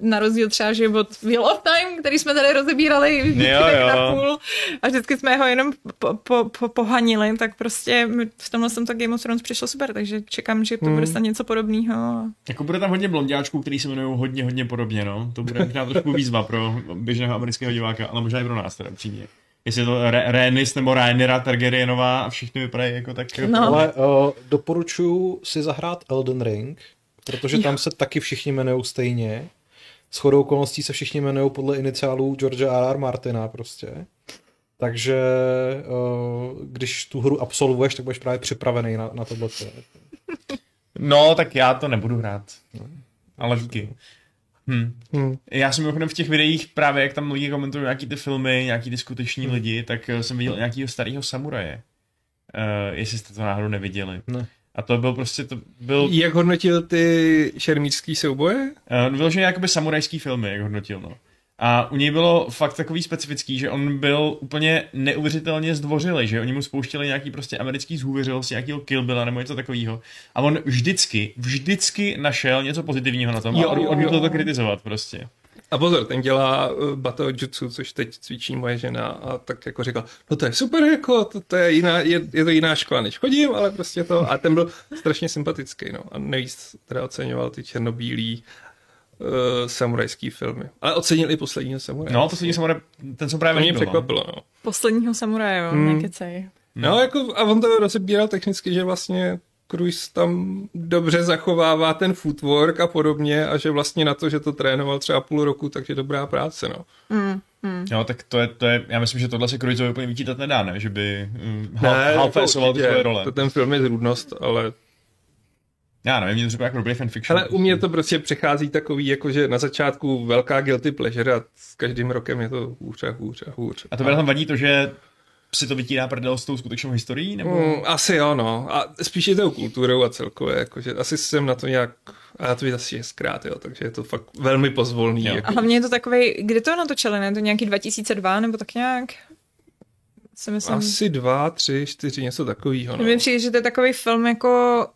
na rozdíl třeba, že od Wheel of Time, který jsme tady rozebírali Jo, tak jo. na půl a vždycky jsme ho jenom po, po, po, pohanili, tak prostě v tomhle jsem to Game of Thrones přišlo super, takže čekám, že to bude snad něco podobného. Jako bude tam hodně blondiáčků, který se jmenují hodně, hodně podobně, no. To bude možná trošku výzva pro běžného amerického diváka, ale možná i pro nás teda přímě. Jestli je to Re- Rhaenys nebo Rhaenyra Targaryenová a všichni vypadají jako tak... No. Ale uh, doporučuji si zahrát Elden Ring, protože tam se taky všichni jmenují stejně. S chodou okolností se všichni jmenují podle iniciálů George R. R. Martina prostě. Takže uh, když tu hru absolvuješ, tak budeš právě připravený na, na tohle. No, tak já to nebudu hrát. Ale díky. Hm. Hm. Já jsem mimochodem v těch videích právě, jak tam lidi komentují nějaký ty filmy, nějaký ty skuteční lidi, tak eh, jsem viděl nějakýho starého samuraje. Uh, jestli jste to náhodou neviděli. Ne. A to byl prostě, to byl, Jak hodnotil ty šermířský souboje? uh, vyloženě jakoby samurajský filmy, jak hodnotil, no. A u něj bylo fakt takový specifický, že on byl úplně neuvěřitelně zdvořilý, že oni mu spouštěli nějaký prostě americký zhůvěřilost, nějakýho Kill Billa nebo něco takového. A on vždycky, vždycky našel něco pozitivního na tom Jo, a jo. to kritizovat prostě. A pozor, ten dělá uh, Battle Jutsu, což teď cvičí moje žena a tak jako říkal, no to je super, jako to, to je, jiná, je, je, to jiná škola, než chodím, ale prostě to, a ten byl strašně sympatický, no, a nejvíc teda oceňoval ty černobílý uh, samurajský filmy. Ale ocenil i posledního samuraje. No, to se samuraj, ten jsem to právě mě líbil, no. překvapilo, no. Posledního samuraje, jo, Hmm. nekecej. No, jako, a on to rozebíral technicky, že vlastně Cruise tam dobře zachovává ten footwork a podobně a že vlastně na to, že to trénoval třeba půl roku, takže dobrá práce, no. Mm, mm. Jo, tak to je, to je, já myslím, že tohle se Cruiseovi úplně vyčítat nedá, ne? Že by um, Ne, halfassoval ty svoje role. To ten film je zrůdnost, ale, Já nevím, mě to třeba jako dobrý fanfiction. ale u mě to prostě přechází takový, jako že na začátku velká guilty pleasure a s každým rokem je to hůř a hůř a hůř. A to tam vadí to, že si to vytírá prdel s tou skutečnou historií? Nebo... Mm, asi jo, no. A spíš je tou kulturou a celkově, jakože asi jsem na to nějak, a já to viděl asi šestkrát, jo, takže je to fakt velmi pozvolný. Jo. Jako. A hlavně je to takový, kdy to natočili, ne? To nějaký 2002 nebo tak nějak? Si myslím. Asi dva, tři, čtyři, něco takového. No. Mně přijde, že to je takový film jako,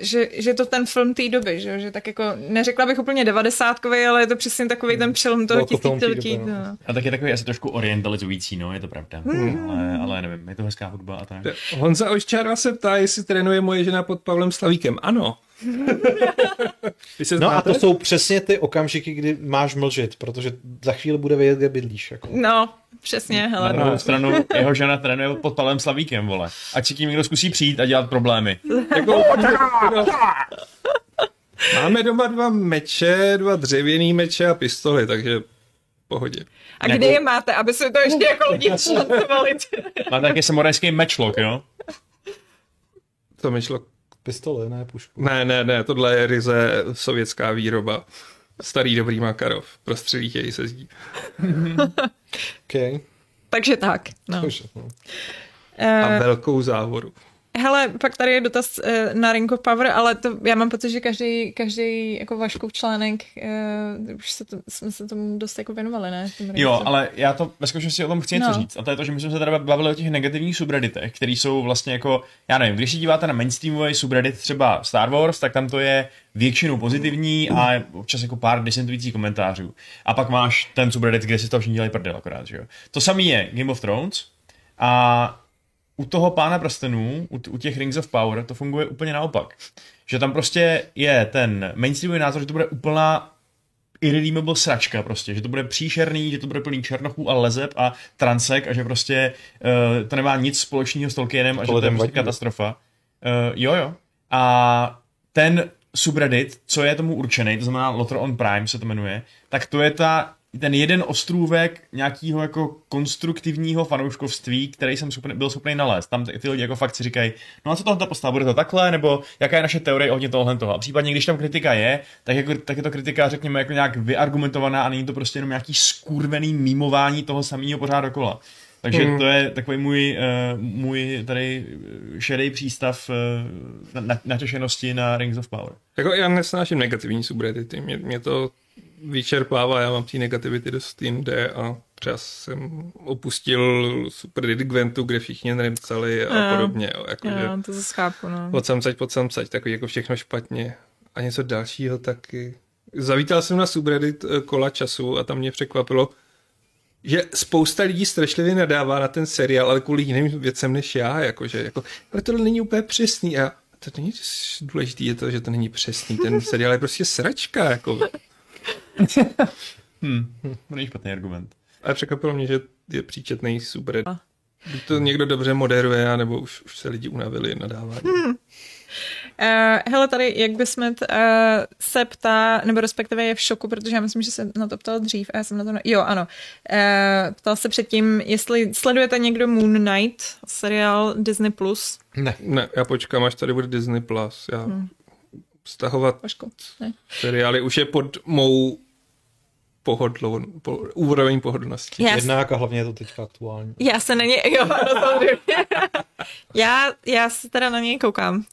že, že je to ten film té doby, že, jo? že tak jako, neřekla bych úplně devadesátkový, ale je to přesně takový ten přelom toho tisíciletí. no. no. A tak je takový asi trošku orientalizující, no, je to pravda. Hmm. Ale, ale nevím, je to hezká hudba a tak. Honza Oščára se ptá, jestli trénuje moje žena pod Pavlem Slavíkem. Ano. No a to jsou přesně ty okamžiky, kdy máš mlžit, protože za chvíli bude vědět, kde bydlíš. Jako. no, přesně, Na hele. druhou stranu jeho žena trénuje pod Pavlem Slavíkem, vole. Ať si tím někdo zkusí přijít a dělat problémy. Jako, no, Máme doma dva meče, dva dřevěný meče a pistoli, takže pohodě. A kde je máte, aby se to ještě jako lidi člentovali? Má taky samurajský mečlock, jo? To mi Pistole, ne pušku. Ne, ne, ne, tohle je ryze sovětská výroba. Starý dobrý Makarov. Prostřelí se zdí. Okay. Takže tak. No. Takže, no. A Uh, velkou závoru. Hele, pak tady je dotaz uh, na Ring of Power, ale to já mám pocit, že každý, každý jako Vaškův článek, uh, už se to, jsme se tomu dost jako věnovali, ne? Jo, ale já to ve skutečnosti o tom chci něco No. říct. A to je to, že my jsme se tady bavili o těch negativních subredditech, které jsou vlastně jako, já nevím, když se díváte na mainstreamový subreddit třeba Star Wars, tak tam to je většinou pozitivní a občas jako pár disentujících komentářů. A pak máš ten subreddit, kde si to všichni dělají prdel akorát, že jo. To samé je Game of Thrones a u toho pána prstenů, u, u těch Rings of Power, to funguje úplně naopak. Že tam prostě je ten mainstreamový názor, že to bude úplná irredeemable sračka prostě, že to bude příšerný, že to bude plný černochů a lezeb a transek a že prostě uh, to nemá nic společného s Tolkienem a že to je prostě katastrofa. Uh, jo, jo. A ten subreddit, co je tomu určený, to znamená Lothar on Prime se to jmenuje, tak to je ta, ten jeden ostrůvek nějakého jako konstruktivního fanouškovství, který jsem schopný, byl schopný nalézt. Tam ty lidi jako fakt si říkají, no a co tohle postava, bude to takhle, nebo jaká je naše teorie ohledně tohle toho. A případně, když tam kritika je, tak, jako, tak je to kritika, řekněme, jako nějak vyargumentovaná a není to prostě jenom nějaký skurvený mýmování toho samého pořád dokola. Takže Mm. to je takový můj, uh, můj tady šedý přístav uh, na, na, na Rings of Power. Jako já nesnáším negativní subreddity, mě, mě to vyčerpává, já mám té negativity dost jinde a třeba jsem opustil subreddit Gwentu, kde všichni nemcali a Jo. podobně. Jo, jakože Jo, to zase chápu, no. od samcať, pod samcať, takový jako všechno špatně. A něco dalšího taky. Zavítal jsem na subreddit eh, kola času a tam mě překvapilo, že spousta lidí strašlivě nadává na ten seriál, ale kvůli jiným věcem než já, jakože, jako, ale tohle není úplně přesný. A to není důležité, je to, že to není přesný. Ten seriál je prostě sračka, jako. Hm, to není špatný argument. Ale překvapilo mě, že je příčetný subreddit. Buď to někdo dobře moderuje, nebo už, už se lidi unavili nadávání. Uh, hele, tady jak bychom uh, se ptá, nebo respektive je v šoku, protože já myslím, že se na to ptal dřív a já jsem na to... Ne... Jo, ano. Uh, ptal se předtím, jestli sledujete někdo Moon Knight, seriál Disney+. Plus. Ne. Ne, já počkám, až tady bude Disney+. Plus. Já Hmm. stahovat Vašku, ne? seriály už je pod mou pohodlou, po, úroveň pohodlnosti. Já, Jednak a hlavně je to teďka aktuální. já se na ně... Jo, já, já se teda na něj koukám.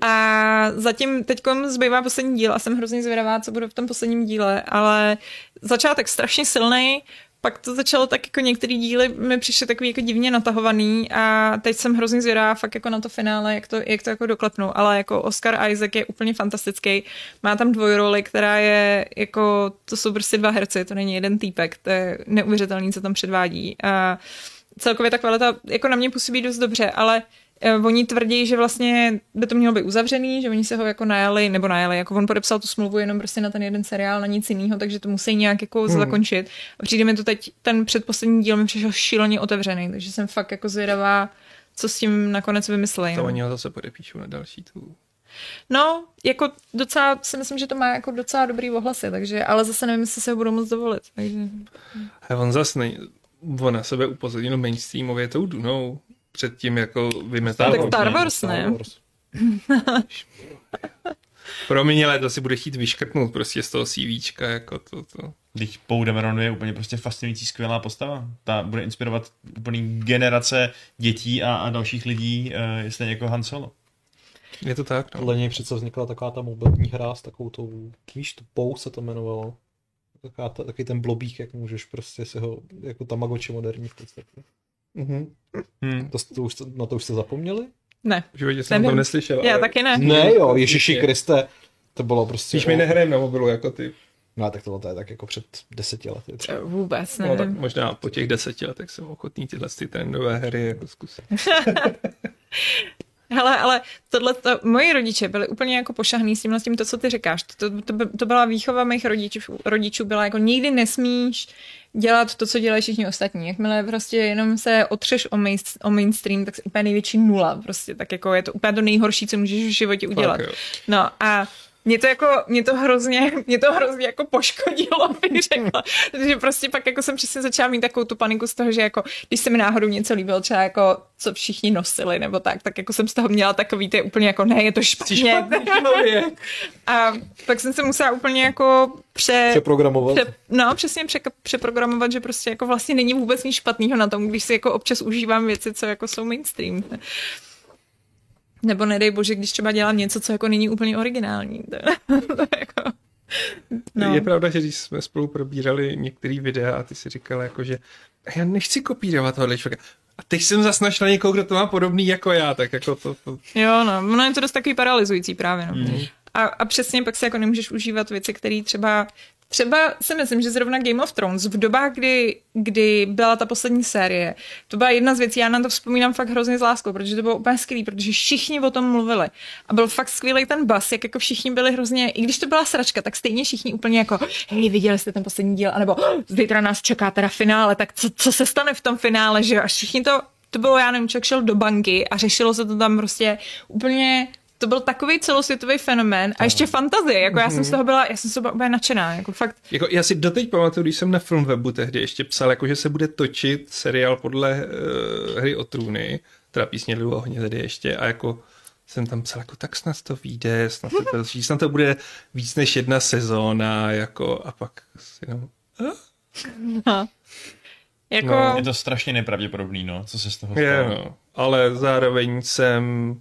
A zatím teď zbývá poslední díl a jsem hrozně zvědavá, co bude v tom posledním díle, ale začátek strašně silný, pak to začalo tak jako některé díly mi přišly takový jako divně natahovaný a teď jsem hrozně zvědavá fakt jako na to finále, jak to, jak to jako doklepnou, ale jako Oscar Isaac je úplně fantastický, má tam dvojroli, která je jako, to jsou prostě dva herci, to není jeden týpek, to je neuvěřitelný, co tam předvádí. A celkově ta kvalita jako na mě působí dost dobře, ale eh, oni tvrdí, že vlastně by to mělo být uzavřený, že oni se ho jako najali, nebo najali, jako on podepsal tu smlouvu jenom prostě na ten jeden seriál, na nic jiného, takže to musí nějak jako hmm. zakončit. A přijde mi to teď, ten předposlední díl mi přišel šíleně otevřený, takže jsem fakt jako zvědavá, co s tím nakonec vymyslejí. To oni ho zase podepíšou na další tu. No, jako docela si myslím, že to má jako docela dobrý ohlasy, takže, ale zase nevím, jestli se ho budou moc dovolit. Takže... A on zase nej, on na sebe upozornil mainstreamově tou Dunou předtím jako vymetal. Tak Wars, Star ne? Wars, ne? Promiň, ale to si budeš chtít vyškrtnout prostě z toho CVčka, jako to, to. Teď Paul Dameron je úplně prostě fascinující, skvělá postava. Ta bude inspirovat úplný generace dětí a, a dalších lidí, uh, stejně jako Han Solo. Je to tak, no. Podle něj přece vznikla taková ta mobilní hra s takovou tou, víš, to Pou se to jmenovalo. Taková ta, takový ten blobík, jak můžeš prostě si ho, jako Tamagotchi moderní v podstatě. Mhm. Hmm. To, to už, na to už jste zapomněli? Ne, V životě jsem Nevím. o tom neslyšel. já ale... taky ne. Ne jo, Ježíši. Kriste. To bylo prostě... Spíš mi nehrajem na mobilu jako ty. No tak tohle to je tak jako před deseti lety. třeba. Eh, Vůbec No, tak možná po těch deseti letech jsem ochotný tyhle ty trendové hry jako zkusit. Hele, ale tohle, to, moji rodiče byli úplně jako pošahný s tímhle s tím, to, co ty říkáš. To, to, to, to byla výchova mých rodičů, rodičů, byla jako nikdy nesmíš dělat to, co dělají všichni ostatní. Jakmile prostě jenom se otřeš o, main, o mainstream, tak se úplně největší nula. Prostě tak jako je to úplně to nejhorší, co můžeš v životě udělat. No a mě to jako, mě to hrozně, mě to hrozně jako poškodilo, bych řekla. že prostě pak jako jsem přesně začala mít takovou tu paniku z toho, že jako, když se mi náhodou něco líbilo, třeba jako, co všichni nosili, nebo tak, tak jako jsem z toho měla takový, ty úplně jako, ne, je to špatně. A pak jsem se musela úplně jako pře... Přeprogramovat. Pře, no, přesně pře, přeprogramovat, že prostě jako vlastně není vůbec nic špatného na tom, když si jako občas užívám věci, co jako jsou mainstream. Nebo nedej bože, když třeba dělám něco, co jako není úplně originální. To, to jako... No. Je pravda, že když jsme spolu probírali některé videa a ty si říkal jako, že já nechci kopírovat tohle člověka. A teď jsem zase našla někoho, kdo to má podobný jako já, tak jako to... to... Jo, no, ono je to dost takový paralyzující právě, no. Mm. A, a přesně pak si jako nemůžeš užívat věci, které třeba Třeba si myslím, že zrovna Game of Thrones v dobách, kdy, kdy byla ta poslední série, to byla jedna z věcí, já na to vzpomínám fakt hrozně s láskou, protože to bylo úplně skvělé, protože všichni o tom mluvili. A byl fakt skvělý ten bas, jak jako všichni byli hrozně, i když to byla sračka, tak stejně všichni úplně jako, hej, viděli jste ten poslední díl, anebo zítra nás čeká teda finále, tak co, co se stane v tom finále, že a všichni to, to bylo, já nevím, člověk šel do banky a řešilo se to tam prostě úplně to byl takový celosvětový fenomén a ještě fantazie, jako já jsem z toho byla, já jsem z toho byla úplně nadšená, jako fakt. Jako já si doteď pamatuju, když jsem na Filmwebu tehdy ještě psal, jako že se bude točit seriál podle uh, hry o trůny, teda písně Lilu ohně tedy ještě a jako jsem tam psal, jako tak snad to vyjde, snad to, snad to bude víc než jedna sezóna, jako a pak si no, no. Jako... No. Je to strašně nepravděpodobný, no, co se z toho stalo. Je, no. Ale zároveň jsem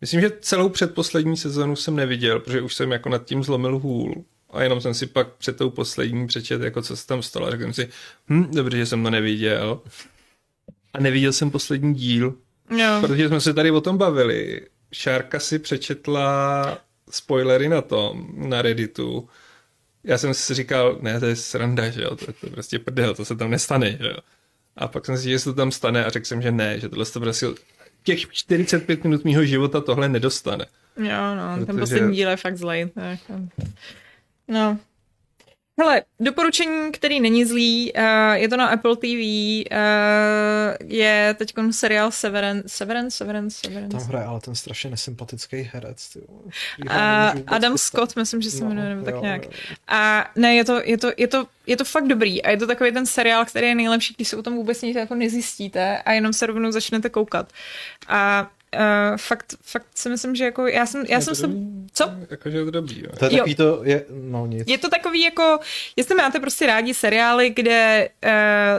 Myslím, že celou předposlední sezonu jsem neviděl, protože už jsem jako nad tím zlomil hůl. A jenom jsem si pak před tou poslední přečet, jako co se tam stalo. A řekl jsem si, hm, dobře, že jsem to neviděl. A neviděl jsem poslední díl, no. protože jsme se tady o tom bavili. Šárka si přečetla spoilery na tom, na Redditu. Já jsem si říkal, ne, to je sranda, že jo, to, to je prostě prdel, to se tam nestane, že jo. A pak jsem si říkal, že se to tam stane a řekl jsem, že ne, že tohle to prostě těch 45 minut mýho života tohle nedostane. Jo, no, Protože... ten poslední díl je fakt zlej. No, Hele, doporučení, který není zlý, uh, je to na Apple TV, uh, eh, je teď seriál Severance, Severance, Severance, Severance. Tam hraje ale ten strašně nesympatický herec. Ty. Uh, Adam Scott, myslím, že se jmenuje, no, nebo tak jo, nějak. Jo. A ne, je to, je, to, je, to, je to fakt dobrý a je to takový ten seriál, který je nejlepší, když se o tom vůbec nic jako nezjistíte a jenom se rovnou začnete koukat. A Uh, fakt, fakt si myslím, že jako já jsem, já je jsem se... Co? Jakože je to dobrý. Jo. To je takový to, je, no nic. Je to takový jako, jestli máte prostě rádi seriály, kde uh,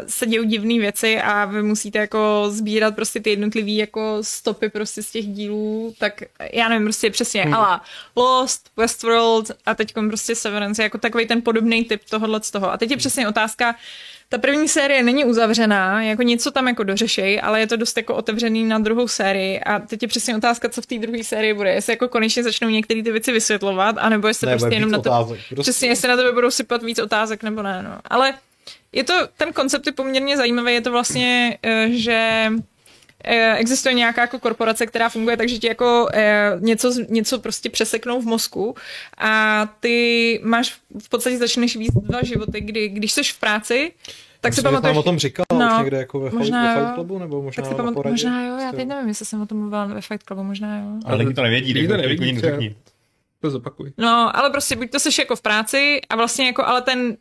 se dějí divné věci a vy musíte jako sbírat prostě ty jednotlivé jako stopy prostě z těch dílů, tak já nevím, prostě přesně, hmm. ala Lost, Westworld a teď prostě Severance, jako takový ten podobný typ tohohle z toho. A teď je přesně otázka, ta první série není uzavřená, jako něco tam jako dořešej, ale je to dost jako otevřený na druhou sérii a teď je přesně otázka, co v té druhé sérii bude. Jestli jako konečně začnou některé ty věci vysvětlovat, anebo jestli ne, prostě jenom na to... Otázek, prostě. Přesně, jestli na tebe budou sypat víc otázek, nebo ne, no. Ale je to, ten koncept je poměrně zajímavý, je to vlastně, eh, že existuje nějaká jako korporace, která funguje tak, že ti jako eh, něco, něco prostě přeseknou v mozku a ty máš v podstatě začneš víc dva životy, kdy když jsi v práci, tak si pamatuješ... o tom říkal no, někde jako ve, možná ve Fight Clubu, nebo možná tak si pamat... Možná jo, já teď nevím, jestli jsem o tom mluvila ve Fight Clubu, možná jo. Ale lidi to nevědí, lidi to nevědí. To zopakuj. No, ale prostě buď to jsi jako v práci a vlastně jako, ale ten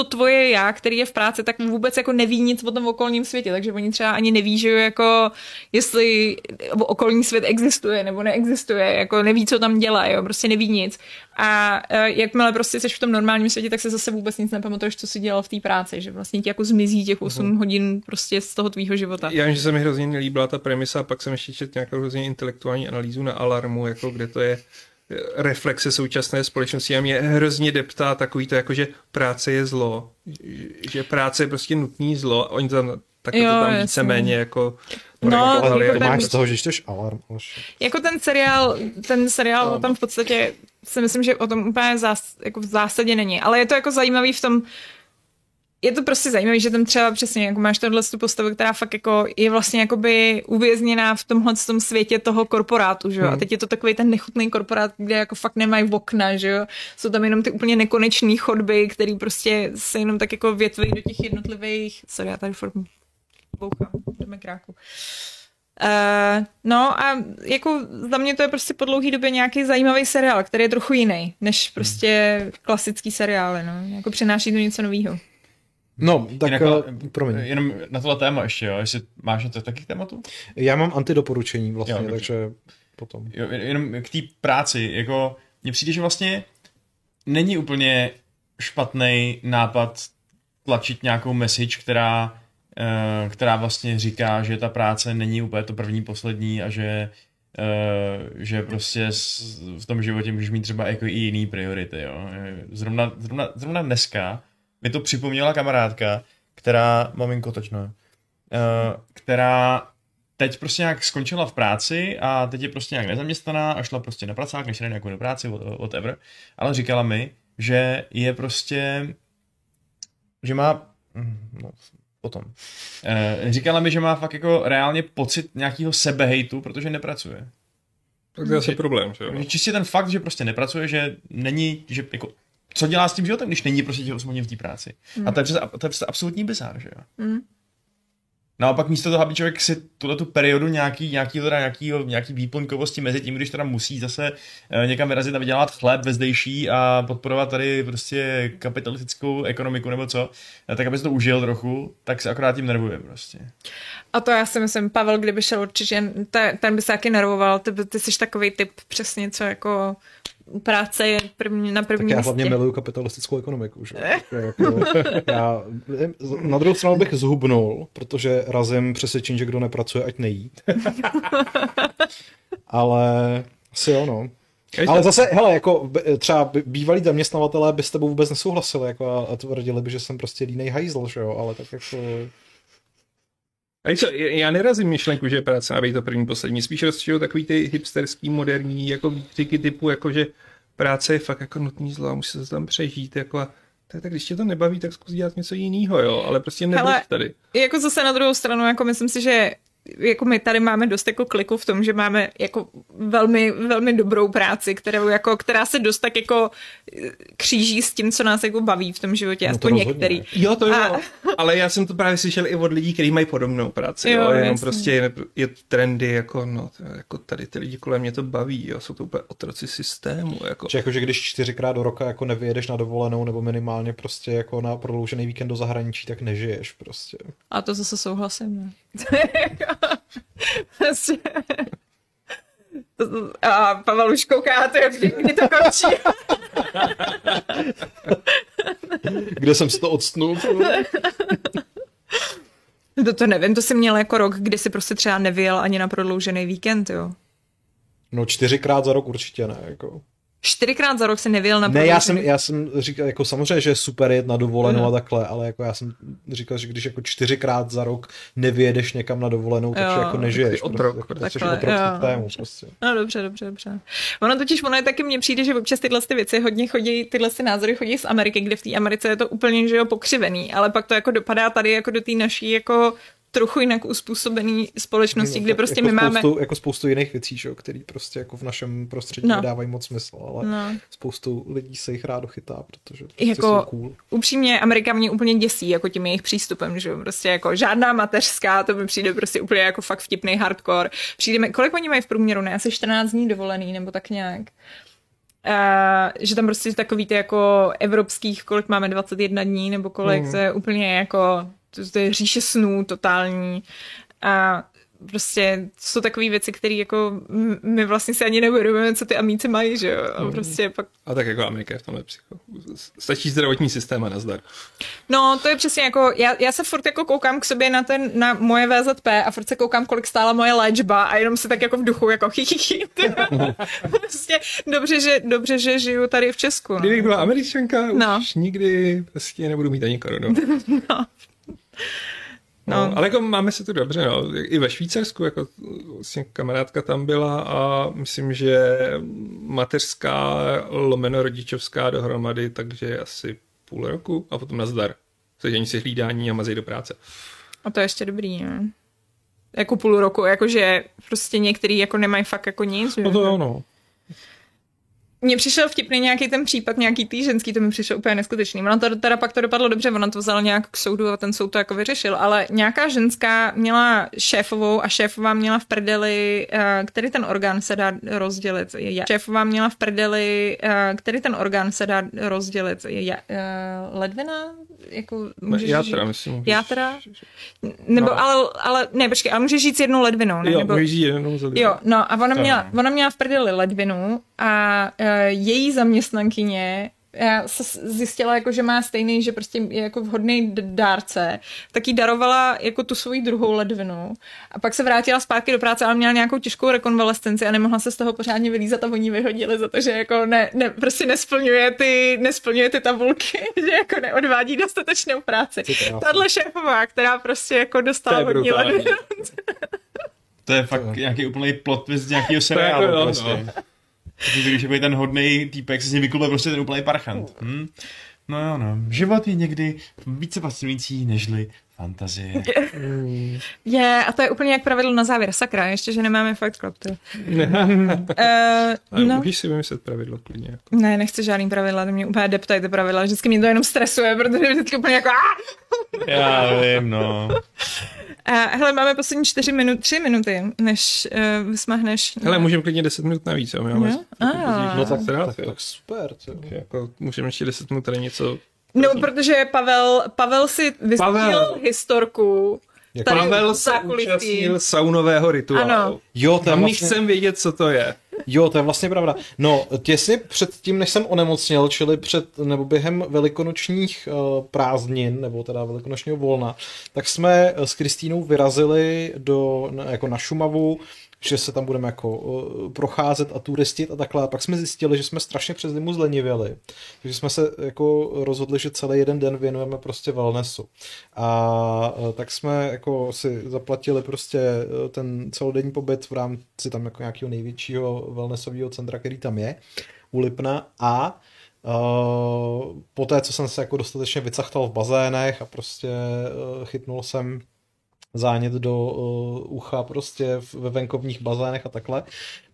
to tvoje já, který je v práci, tak vůbec jako neví nic o tom okolním světě, takže oni třeba ani neví, že jako jestli okolní svět existuje nebo neexistuje, jako neví, co tam dělá, jo, prostě neví nic. A uh, jakmile prostě jsi v tom normálním světě, tak se zase vůbec nic nepamatuješ, co si dělal v té práci, že vlastně ti jako zmizí těch 8 uh-huh. hodin prostě z toho tvýho života. Já vím, že se mi hrozně nelíbila ta premisa, a pak jsem ještě četl nějakou hrozně intelektuální analýzu na alarmu, jako kde to je reflexe současné společnosti a mě hrozně deptá takový to, jako že práce je zlo, že práce je prostě nutný zlo a oni tam tak jo, to tam víceméně jako No, ale jako máš z toho, že jsi alarm. Jako ten seriál, ten seriál no. tam v podstatě si myslím, že o tom úplně zás, jako v zásadě není, ale je to jako zajímavý v tom, je to prostě zajímavé, že tam třeba přesně, jako máš tohle tu postavu, která fakt jako je vlastně jakoby uvězněná v tomhle tom světě toho korporátu, že jo? Hmm. A teď je to takový ten nechutný korporát, kde jako fakt nemají okna, že jo? Jsou tam jenom ty úplně nekonečné chodby, které prostě se jenom tak jako větví do těch jednotlivých, sorry, já tady form bouchám, jdeme kráku. Uh, no a jako za mě to je prostě po dlouhý době nějaký zajímavý seriál, který je trochu jiný, než prostě klasický seriály, no. Jako přináší to něco nového. No, tak Jinak, uh, eh, promiň. Jenom na tohle téma ještě, jo, jestli máš něco takých tématů? Já mám antidoporučení vlastně, Jo, takže potom. Jo, jenom k té práci, jako mně přijde, že vlastně není úplně špatný nápad tlačit nějakou message, která, eh, která vlastně říká, že ta práce není úplně to první, poslední a že eh, že prostě v tom životě můžeš mít třeba jako i jiný priority, jo. Zrovna, zrovna, zrovna dneska mi to připomněla kamarádka, která, maminko točno, eh, která teď prostě nějak skončila v práci a teď je prostě nějak nezaměstnaná a šla prostě na pracák, než jde nějakou do práci, what- whatever, ale říkala mi, že je prostě, že má, hm, no, potom, Eh, říkala mi, že má fakt jako reálně pocit nějakého sebehejtu, protože nepracuje. Tak to je asi problém, že jo? Čistě ten fakt, že prostě nepracuje, že není, že jako, co dělá s tím životem, když není prostě těch 8 hodin v té práci. Hmm. A to je, přece, to je přece absolutní bizár, že jo? Hmm. Naopak místo toho, aby člověk si tuhle tu periodu nějaký, nějaký, teda nějaký, nějaký výplňkovosti mezi tím, když teda musí zase eh, někam vyrazit a vydělat chléb vezdejší a podporovat tady prostě kapitalistickou ekonomiku nebo co, eh, tak aby se to užil trochu, tak se akorát tím nervuje prostě. A to já si myslím, Pavel, kdyby šel určitě, ten, ten by se taky nervoval, ty, ty jsi takový typ přesně, co jako práce je první, na Tak prvním já místě. hlavně miluju kapitalistickou ekonomiku. Že? Jako, já, na druhou stranu bych zhubnul, protože razím přesvědčení, že kdo nepracuje, ať nejí. Ale asi jo, no. Ale zase, hele, jako třeba bývalí zaměstnavatelé by s tebou vůbec nesouhlasili jako a, a tvrdili by, že jsem prostě línej hajzl, že jo, ale tak jako... A co, já nerazím myšlenku, že práce má být to první, poslední. Spíš rozčiluju takový ty hipsterský, moderní, jako výkřiky typu, jako že práce je fakt jako nutný zlo a musí se tam přežít, jako a tak, tak když tě to nebaví, tak zkus dělat něco jiného, jo, ale prostě nebuď Hele, tady. Jako zase na druhou stranu, jako myslím si, že jako my tady máme dost jako kliku v tom, že máme jako velmi, velmi dobrou práci, kterou jako, která se dost tak jako eh, kříží s tím, co nás jako baví v tom životě, No to aspoň některý. Jo, to jo, A- ale já jsem to právě slyšel i od lidí, kteří mají podobnou práci, Jo, jo, jenom jasně. prostě je, je trendy, jako no, jako tady ty lidi kolem mě to baví, jo, jsou to úplně otroci systému, jako. Že jako, že když čtyřikrát do roka jako nevyjedeš na dovolenou nebo minimálně prostě jako na prodloužený víkend do zahraničí, tak nežiješ prostě. A to zase souhlasím. ne. Prostě- A Pavel už kouká, to je, kdy to končí. Kde jsem si to odstnul? To, to nevím, to jsi měl jako rok, kdy si prostě třeba nevyjel ani na prodloužený víkend, jo. No čtyřikrát za rok určitě ne, jako. Čtyřikrát za rok si nevyjel na Ne, já jsem, já jsem říkal, jako samozřejmě, že je super jet na dovolenou Mhm. a takhle, ale jako já jsem říkal, že když jako čtyřikrát za rok nevyjedeš někam na dovolenou, takže Jo, jako nežiješ. otrok, prostě, jako, jsi takhle, otrok systému prostě. No dobře, dobře, dobře. Ono totiž, ono je taky, mně přijde, že občas tyhle ty věci hodně chodí, tyhle ty názory chodí z Ameriky, kde v té Americe je to úplně, že jo, pokřivený, ale pak to jako dopadá tady jako do té naší jako trochu jinak uspůsobený společnosti, No, kdy tak prostě jako my máme... spoustu, jako spoustu jiných věcí, že, který prostě jako v našem prostředí No. nedávají moc smysl, ale No. spoustu lidí se jich rádo chytá, protože prostě Jako- jsou cool. upřímně Amerika mě úplně děsí jako tím jejich přístupem, že prostě jako žádná mateřská, to mi přijde prostě úplně jako fakt vtipný hardcore. Přijde mi, kolik oni mají v průměru, ne, asi 14 dní dovolený, nebo tak nějak. Uh, že tam prostě takový ty jako evropských, kolik máme, 21 dní, nebo kolik, Mhm. to je úplně jako, to, to je říše snů totální. A prostě jsou takové věci, které jako my vlastně si ani neuvědomujeme, co ty amíci mají, že jo. A prostě pak A tak jako Amerika je v tomhle psycho. Stačí zdravotní systém a nazdar. No, to je přesně jako, já, já se furt jako koukám k sobě na ten, na moje VZP a furt se koukám, kolik stála moje léčba a jenom se tak jako v duchu jako chy, chy, chy. prostě dobře že, dobře, že žiju tady v Česku. No. Kdybych byla američanka, No. už nikdy prostě nebudu mít ani korunu. No. No, ale jako máme se tu dobře, no. I ve Švýcarsku, jako vlastně kamarádka tam byla a myslím, že mateřská lomeno rodičovská dohromady, takže asi půl roku a potom nazdar. Sedění si hlídání a mazej do práce. A to je ještě dobrý, ne? Jako půl roku, jakože prostě některý jako nemají fakt jako nic. No to jo, no. Mně přišel vtipný nějaký ten případ, nějaký tý ženský, to mi přišlo úplně neskutečný. Ono to teda pak to dopadlo dobře, ona to vzala nějak k soudu a ten soud to jako vyřešil, ale nějaká ženská měla šéfovou a šéfová měla v prdeli, eh, který ten orgán se dá rozdělit. Je, šéfová měla v prdeli, eh, který ten orgán se dá rozdělit. Je, eh, ledvina? Jako, můžeš Játra, žít- myslím. můžeš- Játra? Nebo, No. ale, ale, ne, počkej, ale můžeš žít s jednou ledvinou, ne? Jo, Nebo, můžeš za druhou. Jo, no a ona měla, ona měla v prdeli ledvinu a její zaměstnankyně já zjistila, jako, že má stejný, že prostě je jako vhodný dárce, tak jí darovala jako tu svoji druhou ledvinu a pak se vrátila zpátky do práce, ale měla nějakou těžkou rekonvalescenci a nemohla se z toho pořádně vylízat a oni vyhodili za to, že jako ne, ne, prostě nesplňuje ty, nesplňuje ty tabulky, že jako neodvádí dostatečnou práci. Tahle šéfová, která prostě jako dostala hodně ledvinu. To je fakt nějaký úplný plot twist z nějakého jako seriálu jo, prostě. no. Protože když je ten hodný týpek, se z něj vyklube prostě ten úplný parchant. Hm? No jo, no. Život je někdy více fascinující nežli fantazie. Je, a to je úplně jak pravidlo na závěr. Sakra, ještě, že nemáme Fight Club. To. Uh, Ale no, Můžeš si vymyslet pravidlo klidně. Jako. ne, nechci žádný pravidla, to mě úplně deptají ty pravidla, vždycky mě to jenom stresuje, protože vždycky úplně jako "Ah!" Já vím, no. uh, Hele, máme poslední čtyři minuty, tři minuty, než uh, vysmahneš. Hele, můžeme klidně 10 minut navíc, jo? Máme Jo? taky A. později No tak, tak, tak super. Co? Jako, můžeme ještě 10 minut tady něco... No, protože Pavel, Pavel si Pavel. historku. Jak Tady Pavel se účastnil saunového rituálu. Ano. Jo, to A je my vlastně... chcem vědět, co to je. Jo, to je vlastně pravda. No, těsně před tím, než jsem onemocněl, čili před nebo během velikonočních uh, prázdnin, nebo teda velikonočního volna, tak jsme s Kristýnou vyrazili do, na- jako na Šumavu, že se tam budeme jako uh, procházet a turistit a takhle. A pak jsme zjistili, že jsme strašně přes zimu zlenivěli. Takže jsme se jako rozhodli, že celý jeden den věnujeme prostě wellnessu. A uh, tak jsme jako si zaplatili prostě uh, ten celodenní pobyt v rámci tam jako nějakého největšího wellnessového centra, který tam je, u Lipna a Uh, poté, co jsem se jako dostatečně vycachtal v bazénech a prostě uh, chytnul jsem zánět do uh, ucha prostě ve venkovních bazénech a takhle,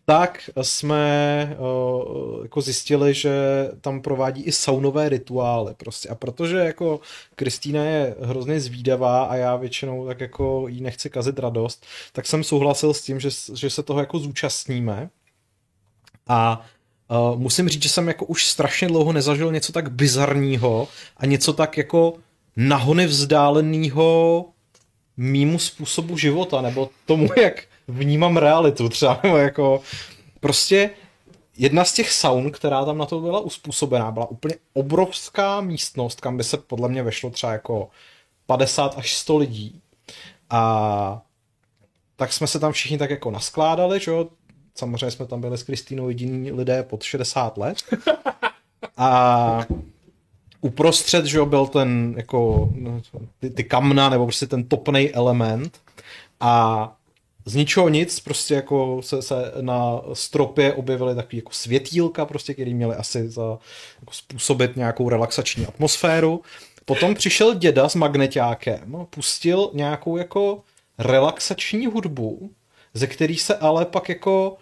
tak jsme uh, jako zjistili, že tam provádí i saunové rituály prostě. A protože jako Kristýna je hrozně zvídavá a já většinou tak jako jí nechci kazit radost, tak jsem souhlasil s tím, že, že se toho jako zúčastníme. A uh, musím říct, že jsem jako už strašně dlouho nezažil něco tak bizarního a něco tak jako nahony vzdáleného mýmu způsobu života, nebo tomu, jak vnímám realitu třeba, nebo jako prostě jedna z těch saun, která tam na to byla uspůsobená, byla úplně obrovská místnost, kam by se podle mě vešlo třeba jako 50 až 100 lidí. A tak jsme se tam všichni tak jako naskládali, že jo, samozřejmě jsme tam byli s Kristýnou jediní lidé pod 60 let. A uprostřed, že jo, byl ten jako no, ty, ty kamna, nebo prostě ten topný element a z ničeho nic, prostě jako se, se na stropě objevily takový jako světýlka, prostě, který měly asi za jako způsobit nějakou relaxační atmosféru. Potom přišel děda s magneťákem, pustil nějakou jako relaxační hudbu, ze který se ale pak jako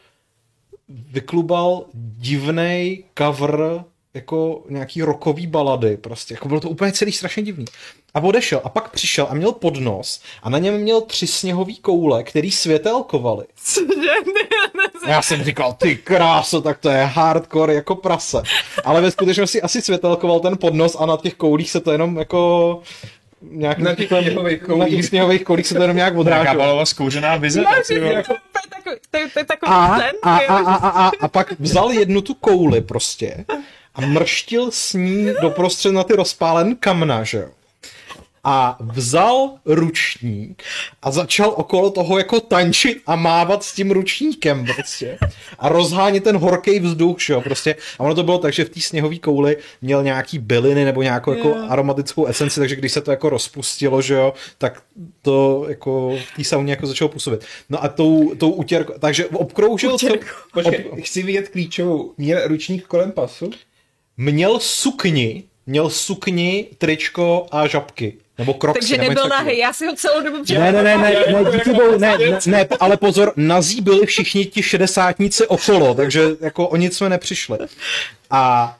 vyklubal divný cover jako nějaký rokový balady, prostě, jako bylo to úplně celý strašně divný. A odešel a pak přišel a měl podnos a na něm měl tři sněhový koule, který světelkovaly. A já jsem říkal, ty kráso, tak to je hardcore jako prase. Ale ve skutečnosti asi světelkoval ten podnos a na těch koulích se to jenom jako nějak Na těch sněhových na koulích. těch sněhových koulích se to jenom nějak Jaká odráželo. balová zkouřená vize. ty vole. To je takový- to je- to je takový A, ten, a, a, a, a, a, a pak vzal jednu tu kouli prostě a mrštil s ní doprostřed na ty rozpálen kamna, že jo. A vzal ručník a začal okolo toho jako tančit a mávat s tím ručníkem prostě. A rozhánět ten horký vzduch, že jo, prostě. A ono to bylo tak, že v té sněhové kouli měl nějaký byliny nebo nějakou jako Jo. aromatickou esenci, takže když se to jako rozpustilo, že jo, tak to jako v té sauně jako začalo působit. No a tou, tou utěrkou, takže obkroužil to, Počkej, chci vidět klíčovou. Měl ručník kolem pasu? Měl sukni, měl sukni, tričko a žabky. Nebo Crocsy, Takže nebo nebyl takového. nahý, já si ho celou dobu Ne, ne, ne, ne, ne, díky bohu, ne, ne, ne, ale pozor, nazí byli všichni ti šedesátníci okolo, takže jako o nic jsme nepřišli. A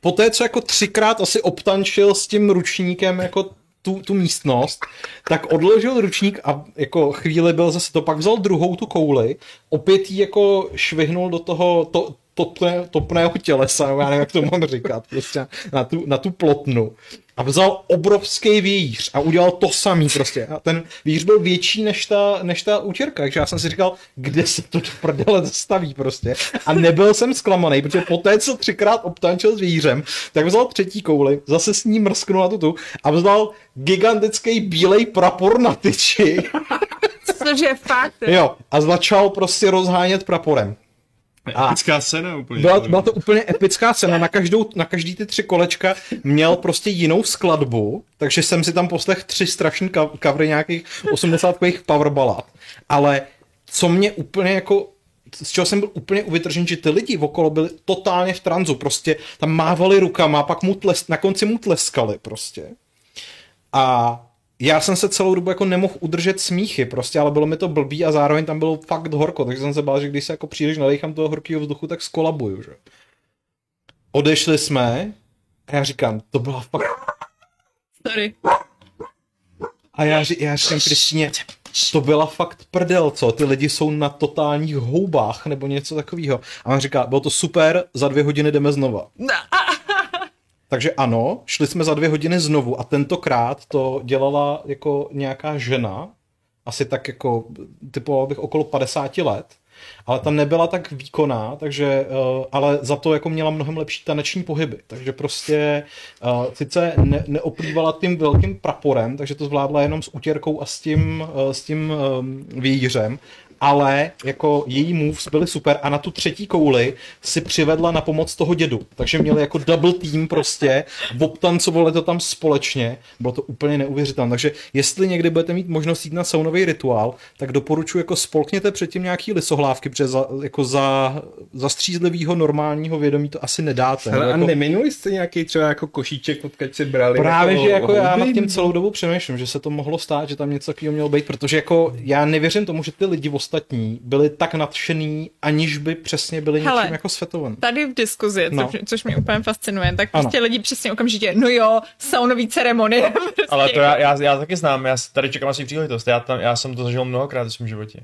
poté, co jako třikrát asi obtančil s tím ručníkem jako tu, tu místnost, tak odložil ručník a jako chvíli byl zase to, pak vzal druhou tu kouli, opět ji jako švihnul do toho to, topné, topného tělesa, já nevím, jak to mám říkat, prostě na tu, na tu plotnu. A vzal obrovský vějíř a udělal to samý prostě. A ten vějíř byl větší než ta, než ta útěrka, takže já jsem si říkal, kde se to do prdele zastaví prostě. A nebyl jsem zklamaný, protože poté, co třikrát obtančil s vějířem, tak vzal třetí kouli, zase s ní mrsknul na tu tu a vzal gigantický bílej prapor na tyči. Cože fakt. Jo, a začal prostě rozhánět praporem. A Epická scéna úplně. byla, byla to úplně epická cena. Na, každou, na každý ty tři kolečka měl prostě jinou skladbu, takže jsem si tam poslech tři strašný ka- covery nějakých 80 power ballad. Ale co mě úplně jako z čeho jsem byl úplně uvytržený, že ty lidi okolo byli totálně v tranzu, prostě tam mávali rukama, pak mu tles, na konci mu tleskali prostě. A já jsem se celou dobu jako nemohl udržet smíchy prostě, ale bylo mi to blbý a zároveň tam bylo fakt horko, takže jsem se bál, že když se jako příliš nadechám toho horkého vzduchu, tak skolabuju, že. Odešli jsme a já říkám, to byla fakt... Sorry. A já, já říkám Kristýně, to byla fakt prdel, co? Ty lidi jsou na totálních houbách nebo něco takového. A on říká, bylo to super, za dvě hodiny jdeme znova. Takže ano, šli jsme za dvě hodiny znovu a tentokrát to dělala jako nějaká žena, asi tak jako, typoval bych okolo 50 let, ale tam nebyla tak výkonná, takže, eh, ale za to jako měla mnohem lepší taneční pohyby, takže prostě eh, sice ne, neoplývala tím velkým praporem, takže to zvládla jenom s utěrkou a s tím, eh, s tím vějířem, ale jako její moves byly super a na tu třetí kouli si přivedla na pomoc toho dědu. Takže měli jako double team prostě, obtancovali to tam společně, bylo to úplně neuvěřitelné. Takže jestli někdy budete mít možnost jít na saunový rituál, tak doporučuji jako spolkněte předtím nějaký lisohlávky, protože za, jako za, za střízlivýho normálního vědomí to asi nedáte. Hele, No, a jako, neminuli jste nějaký třeba jako košíček, odkud si brali? Právě, že jako já nad tím celou dobu přemýšlím, že se to mohlo stát, že tam něco takového mělo být, protože jako já nevěřím tomu, že ty lidi ostatní byli tak nadšený, aniž by přesně byli Hele. něčím jako svetovaný. Tady v diskuzi, No. což, což mě úplně fascinuje, tak Ano. prostě lidi přesně okamžitě, no jo, saunový ceremonie. Prostě. Ale to já, já, já taky znám, já tady čekám asi příležitost, já, tam, já jsem to zažil mnohokrát v svém životě.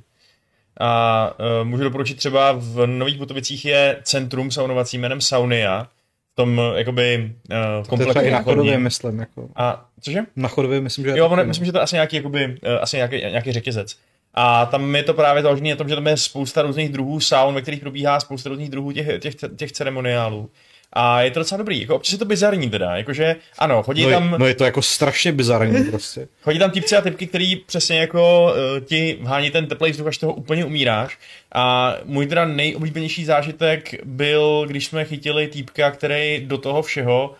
A uh, můžu doporučit třeba v Nových Butovicích je centrum saunovací jménem Saunia, v tom uh, jakoby uh, To komplexu i na chodově, myslím. Jako. A cože? Na chodově myslím, že Jo, taky, on, myslím, že to je asi nějaký, jakoby, uh, asi nějaký, nějaký řetězec. A tam je to právě založené na tom, že tam je spousta různých druhů saun, ve kterých probíhá spousta různých druhů těch, těch, těch ceremoniálů. A je to docela dobrý, jako občas je to bizarní teda, jakože ano, chodí no, tam... je, no je to jako strašně bizarní prostě. Chodí tam typci a typky, který přesně jako uh, ti vhání ten teplej vzduch, až toho úplně umíráš. A můj teda nejoblíbenější zážitek byl, když jsme chytili týpka, který do toho všeho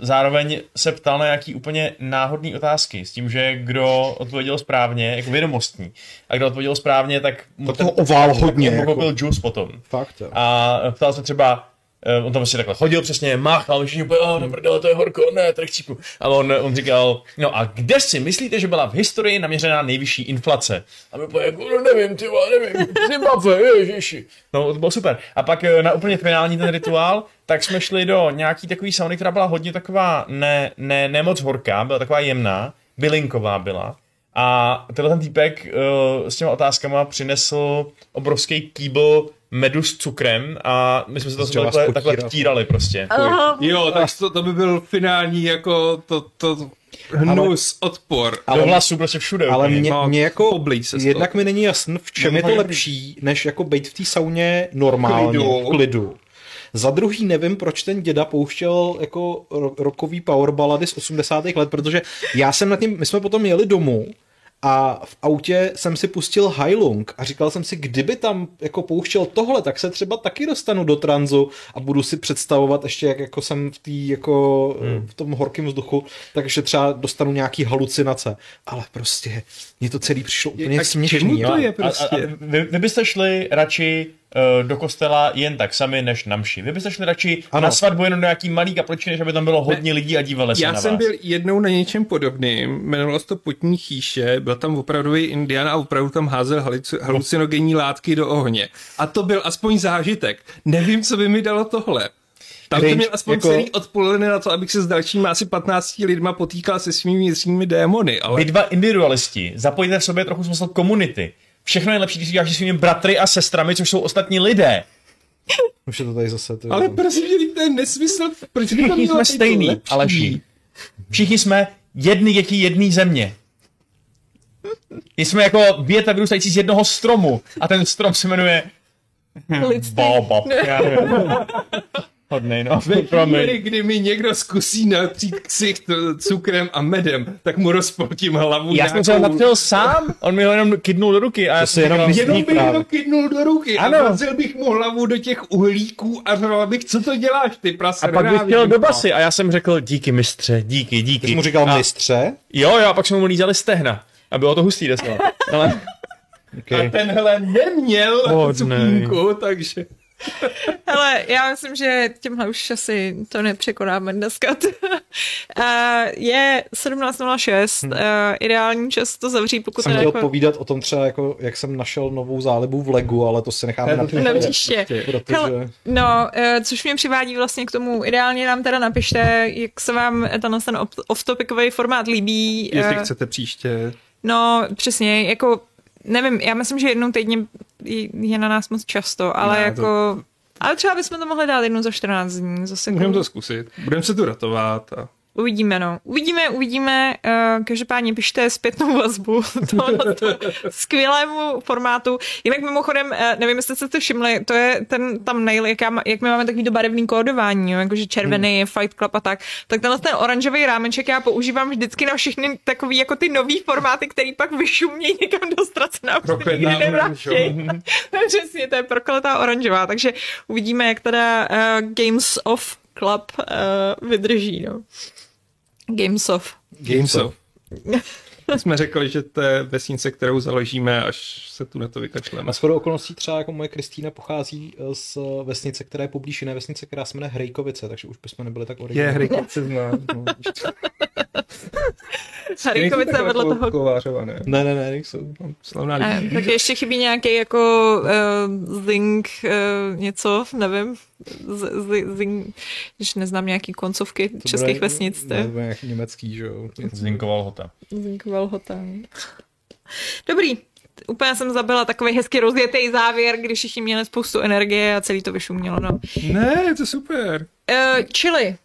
zároveň se ptal na nějaký úplně náhodný otázky s tím, že kdo odpověděl správně, jako vědomostní, a kdo odpověděl správně, tak mu Tak toho ovál hodně, mu jako. popil juice potom. Fakt, jo. A ptal se třeba, eh, on tam si takhle chodil přesně, máchal, všichni úplně, oh, no prdele, to je horko, ne, to chcípu. A on, on říkal, no a kde si myslíte, že byla v historii naměřená nejvyšší inflace? A my úplně, no nevím, ty nevím, Zimbabwe, ježiši. No, to bylo super. A pak eh, na úplně finální ten rituál, tak jsme šli do nějaký takový sauny, která byla hodně taková, ne, ne, ne moc horká, byla taková jemná, bylinková byla. A tenhle ten týpek uh, s těma otázkama přinesl obrovský kýbl medu s cukrem a my jsme se to takhle, takhle vtírali prostě. Aha, Jo, tak to, to by byl finální jako to, to hnus, odpor. Do hlasu prostě všude. Ale mě, no, mě jako, se jednak mi není jasn, v čem je to lepší, než jako být v té sauně normálně, Klidu. v klidu. Za druhý nevím, proč ten děda pouštěl jako ro- rokový power ballady z 80. let, protože já jsem na tím, my jsme potom jeli domů a v autě jsem si pustil Heilung a říkal jsem si, kdyby tam jako pouštěl tohle, tak se třeba taky dostanu do tranzu a budu si představovat ještě, jak jako jsem v tý, jako Hmm. v tom horkém vzduchu, takže třeba dostanu nějaký halucinace. Ale prostě mně to celý přišlo úplně a směšný. to je A, a, prostě? a vy, vy byste šli radši uh, do kostela jen tak sami, než na mši. Vy byste šli radši ano. Na svatbu jenom do nějaký malý kapličky, než aby tam bylo hodně lidí a dívali se Já na jsem vás. byl jednou na něčem podobným, jmenovalo se to Potní chýše, byl tam opravdový indian a opravdu tam házel haluci- halucinogenní látky do ohně. A to byl aspoň zážitek. Nevím, co by mi dalo tohle. Tam to měl aspoň jako- celý odpoledne na to, abych se s dalšími asi 15 lidma potýkal se svými vnitřními démony, ale Vy dva individualisti, zapojte v sobě trochu smysl komunity. Všechno je lepší, když děláš se svými bratry a sestrami, což jsou ostatní lidé. Už je to tady zase. To ale prosím, že to je nesmysl, proč Všichni jsme stejný? Aleši. Všichni jsme jedny děti jedné země. jsme jako věta vyrůstající z jednoho stromu a ten strom se jmenuje Lidství. Bob. Hodnej, no. Ve chvíli, kdy mi někdo zkusí natřít ksicht cukrem a medem, tak mu rozpoltím hlavu Já jsem se ho nějakou- natřel sám, on mi ho jenom kydnul do ruky a já si jsem jenom Jenom bych právě. to kydnul do ruky Ano. a vrazil bych mu hlavu do těch uhlíků a řval bych, co to děláš ty prase. a pak bych chtěl do basy a já jsem řekl díky mistře, díky, díky. Ty jsi mu říkal a, mistře? Jo, jo, a pak jsme mu lízali stehna. A bylo to hustý docela. Ale... A tenhle neměl Hodnej. cukínku, takže... Hele, já myslím, že tímhle už asi to nepřekonáme dneska. uh, je 17.06, uh, ideální čas to zavřít, pokud Jsem chtěl jako povídat o tom třeba, jako, jak jsem našel novou zálibu v Legu, ale to si necháme na na příště. Protože... Hele, No, uh, což mě přivádí vlastně k tomu, ideálně nám teda napište, jak se vám tenhle ten op- off-topicový formát líbí. Jestli Eh, chcete příště. No, přesně, jako, nevím, já myslím, že jednou týdně je- na nás moc často, ale Ne, jako... Ale třeba bychom to mohli dát jednou za 14 dní, zase Můžeme to zkusit. Budeme se tu ratovat. A... uvidíme, no. Uvidíme, uvidíme, uh, každopádně pište zpětnou vazbu tohoto skvělému formátu. Jinak mimochodem, uh, nevím, jestli jste to všimli, to je ten tam nail, jak, já, jak my máme takový to barevný kódování, jo, jakože červený je Fight Club a tak, tak tenhle ten oranžový rámeček já používám vždycky na všechny takový jako ty nový formáty, který pak vyšumějí někam do ztracená. se nikdy nevrátí. Přesně, to je prokletá oranžová, takže uvidíme, jak teda uh, Games of Club uh, vydrží, no. Games of. Games of. Jsme řekli, že to je vesnice, kterou založíme, až se tu na to vykačleme. A shodou okolností třeba jako moje Kristýna pochází eh, z vesnice, která je poblíž jiné vesnice, která se jmenuje Hrejkovice, takže už bychom nebyli tak Je, originální. hry se zná. No. Nejsou vedle toho. kovářované. Ne, ne, ne, nejsou. Slavná Eh, lidí. tak ještě chybí nějaký jako uh, zing, uh, něco, nevím, z, z, zing, když neznám nějaký koncovky To českých bude- vesnic, to Ne, je to bude nějaký německý, že jo. Zinkoval hota. zing Valhota. Dobrý, úplně jsem zabila takový hezky rozjetý závěr, když všichni měli spoustu energie a celý to vyšumělo, no. Ne, je to super. Uh, čili,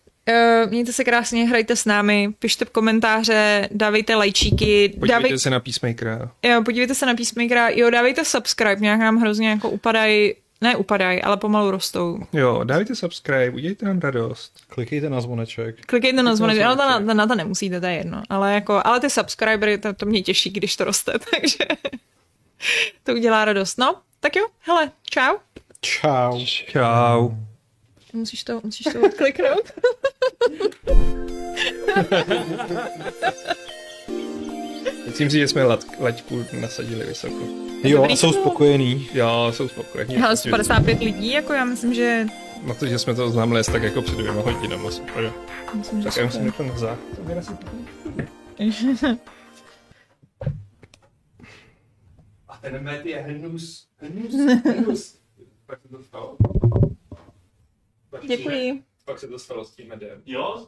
uh, mějte se krásně, hrajte s námi, pište komentáře, dávejte lajčíky, Podívejte dávej, se na Peacemakera. jo, podívejte se na Peacemakera, jo, dávejte subscribe, nějak nám hrozně jako upadají, ne upadají, ale pomalu rostou. Jo, dávejte subscribe, udějte nám radost. Klikejte na zvoneček. Klikejte na zvoneček, na ale to na, zvoneček. na, to nemusíte, to je jedno. Ale, jako, ale ty subscribery, to, to mě těší, když to roste, takže to udělá radost. No, tak jo, hele, čau. Čau. Čau. Musíš to, musíš to odkliknout. Myslím si, že jsme lat, laťku nasadili vysoko. Jo, Dobrý. a jsou spokojení. Jo, jsou spokojení. Ale 55 lidí, jako já myslím, že... Na to, že jsme to oznámili tak jako před dvěma hodinama, super. Myslím, že Tak já musím jako na záchod. A ten med je hnus, hnus, hnus. Pak se to stalo. Pak- Děkuji. Pak se to stalo s tím medem. Jo,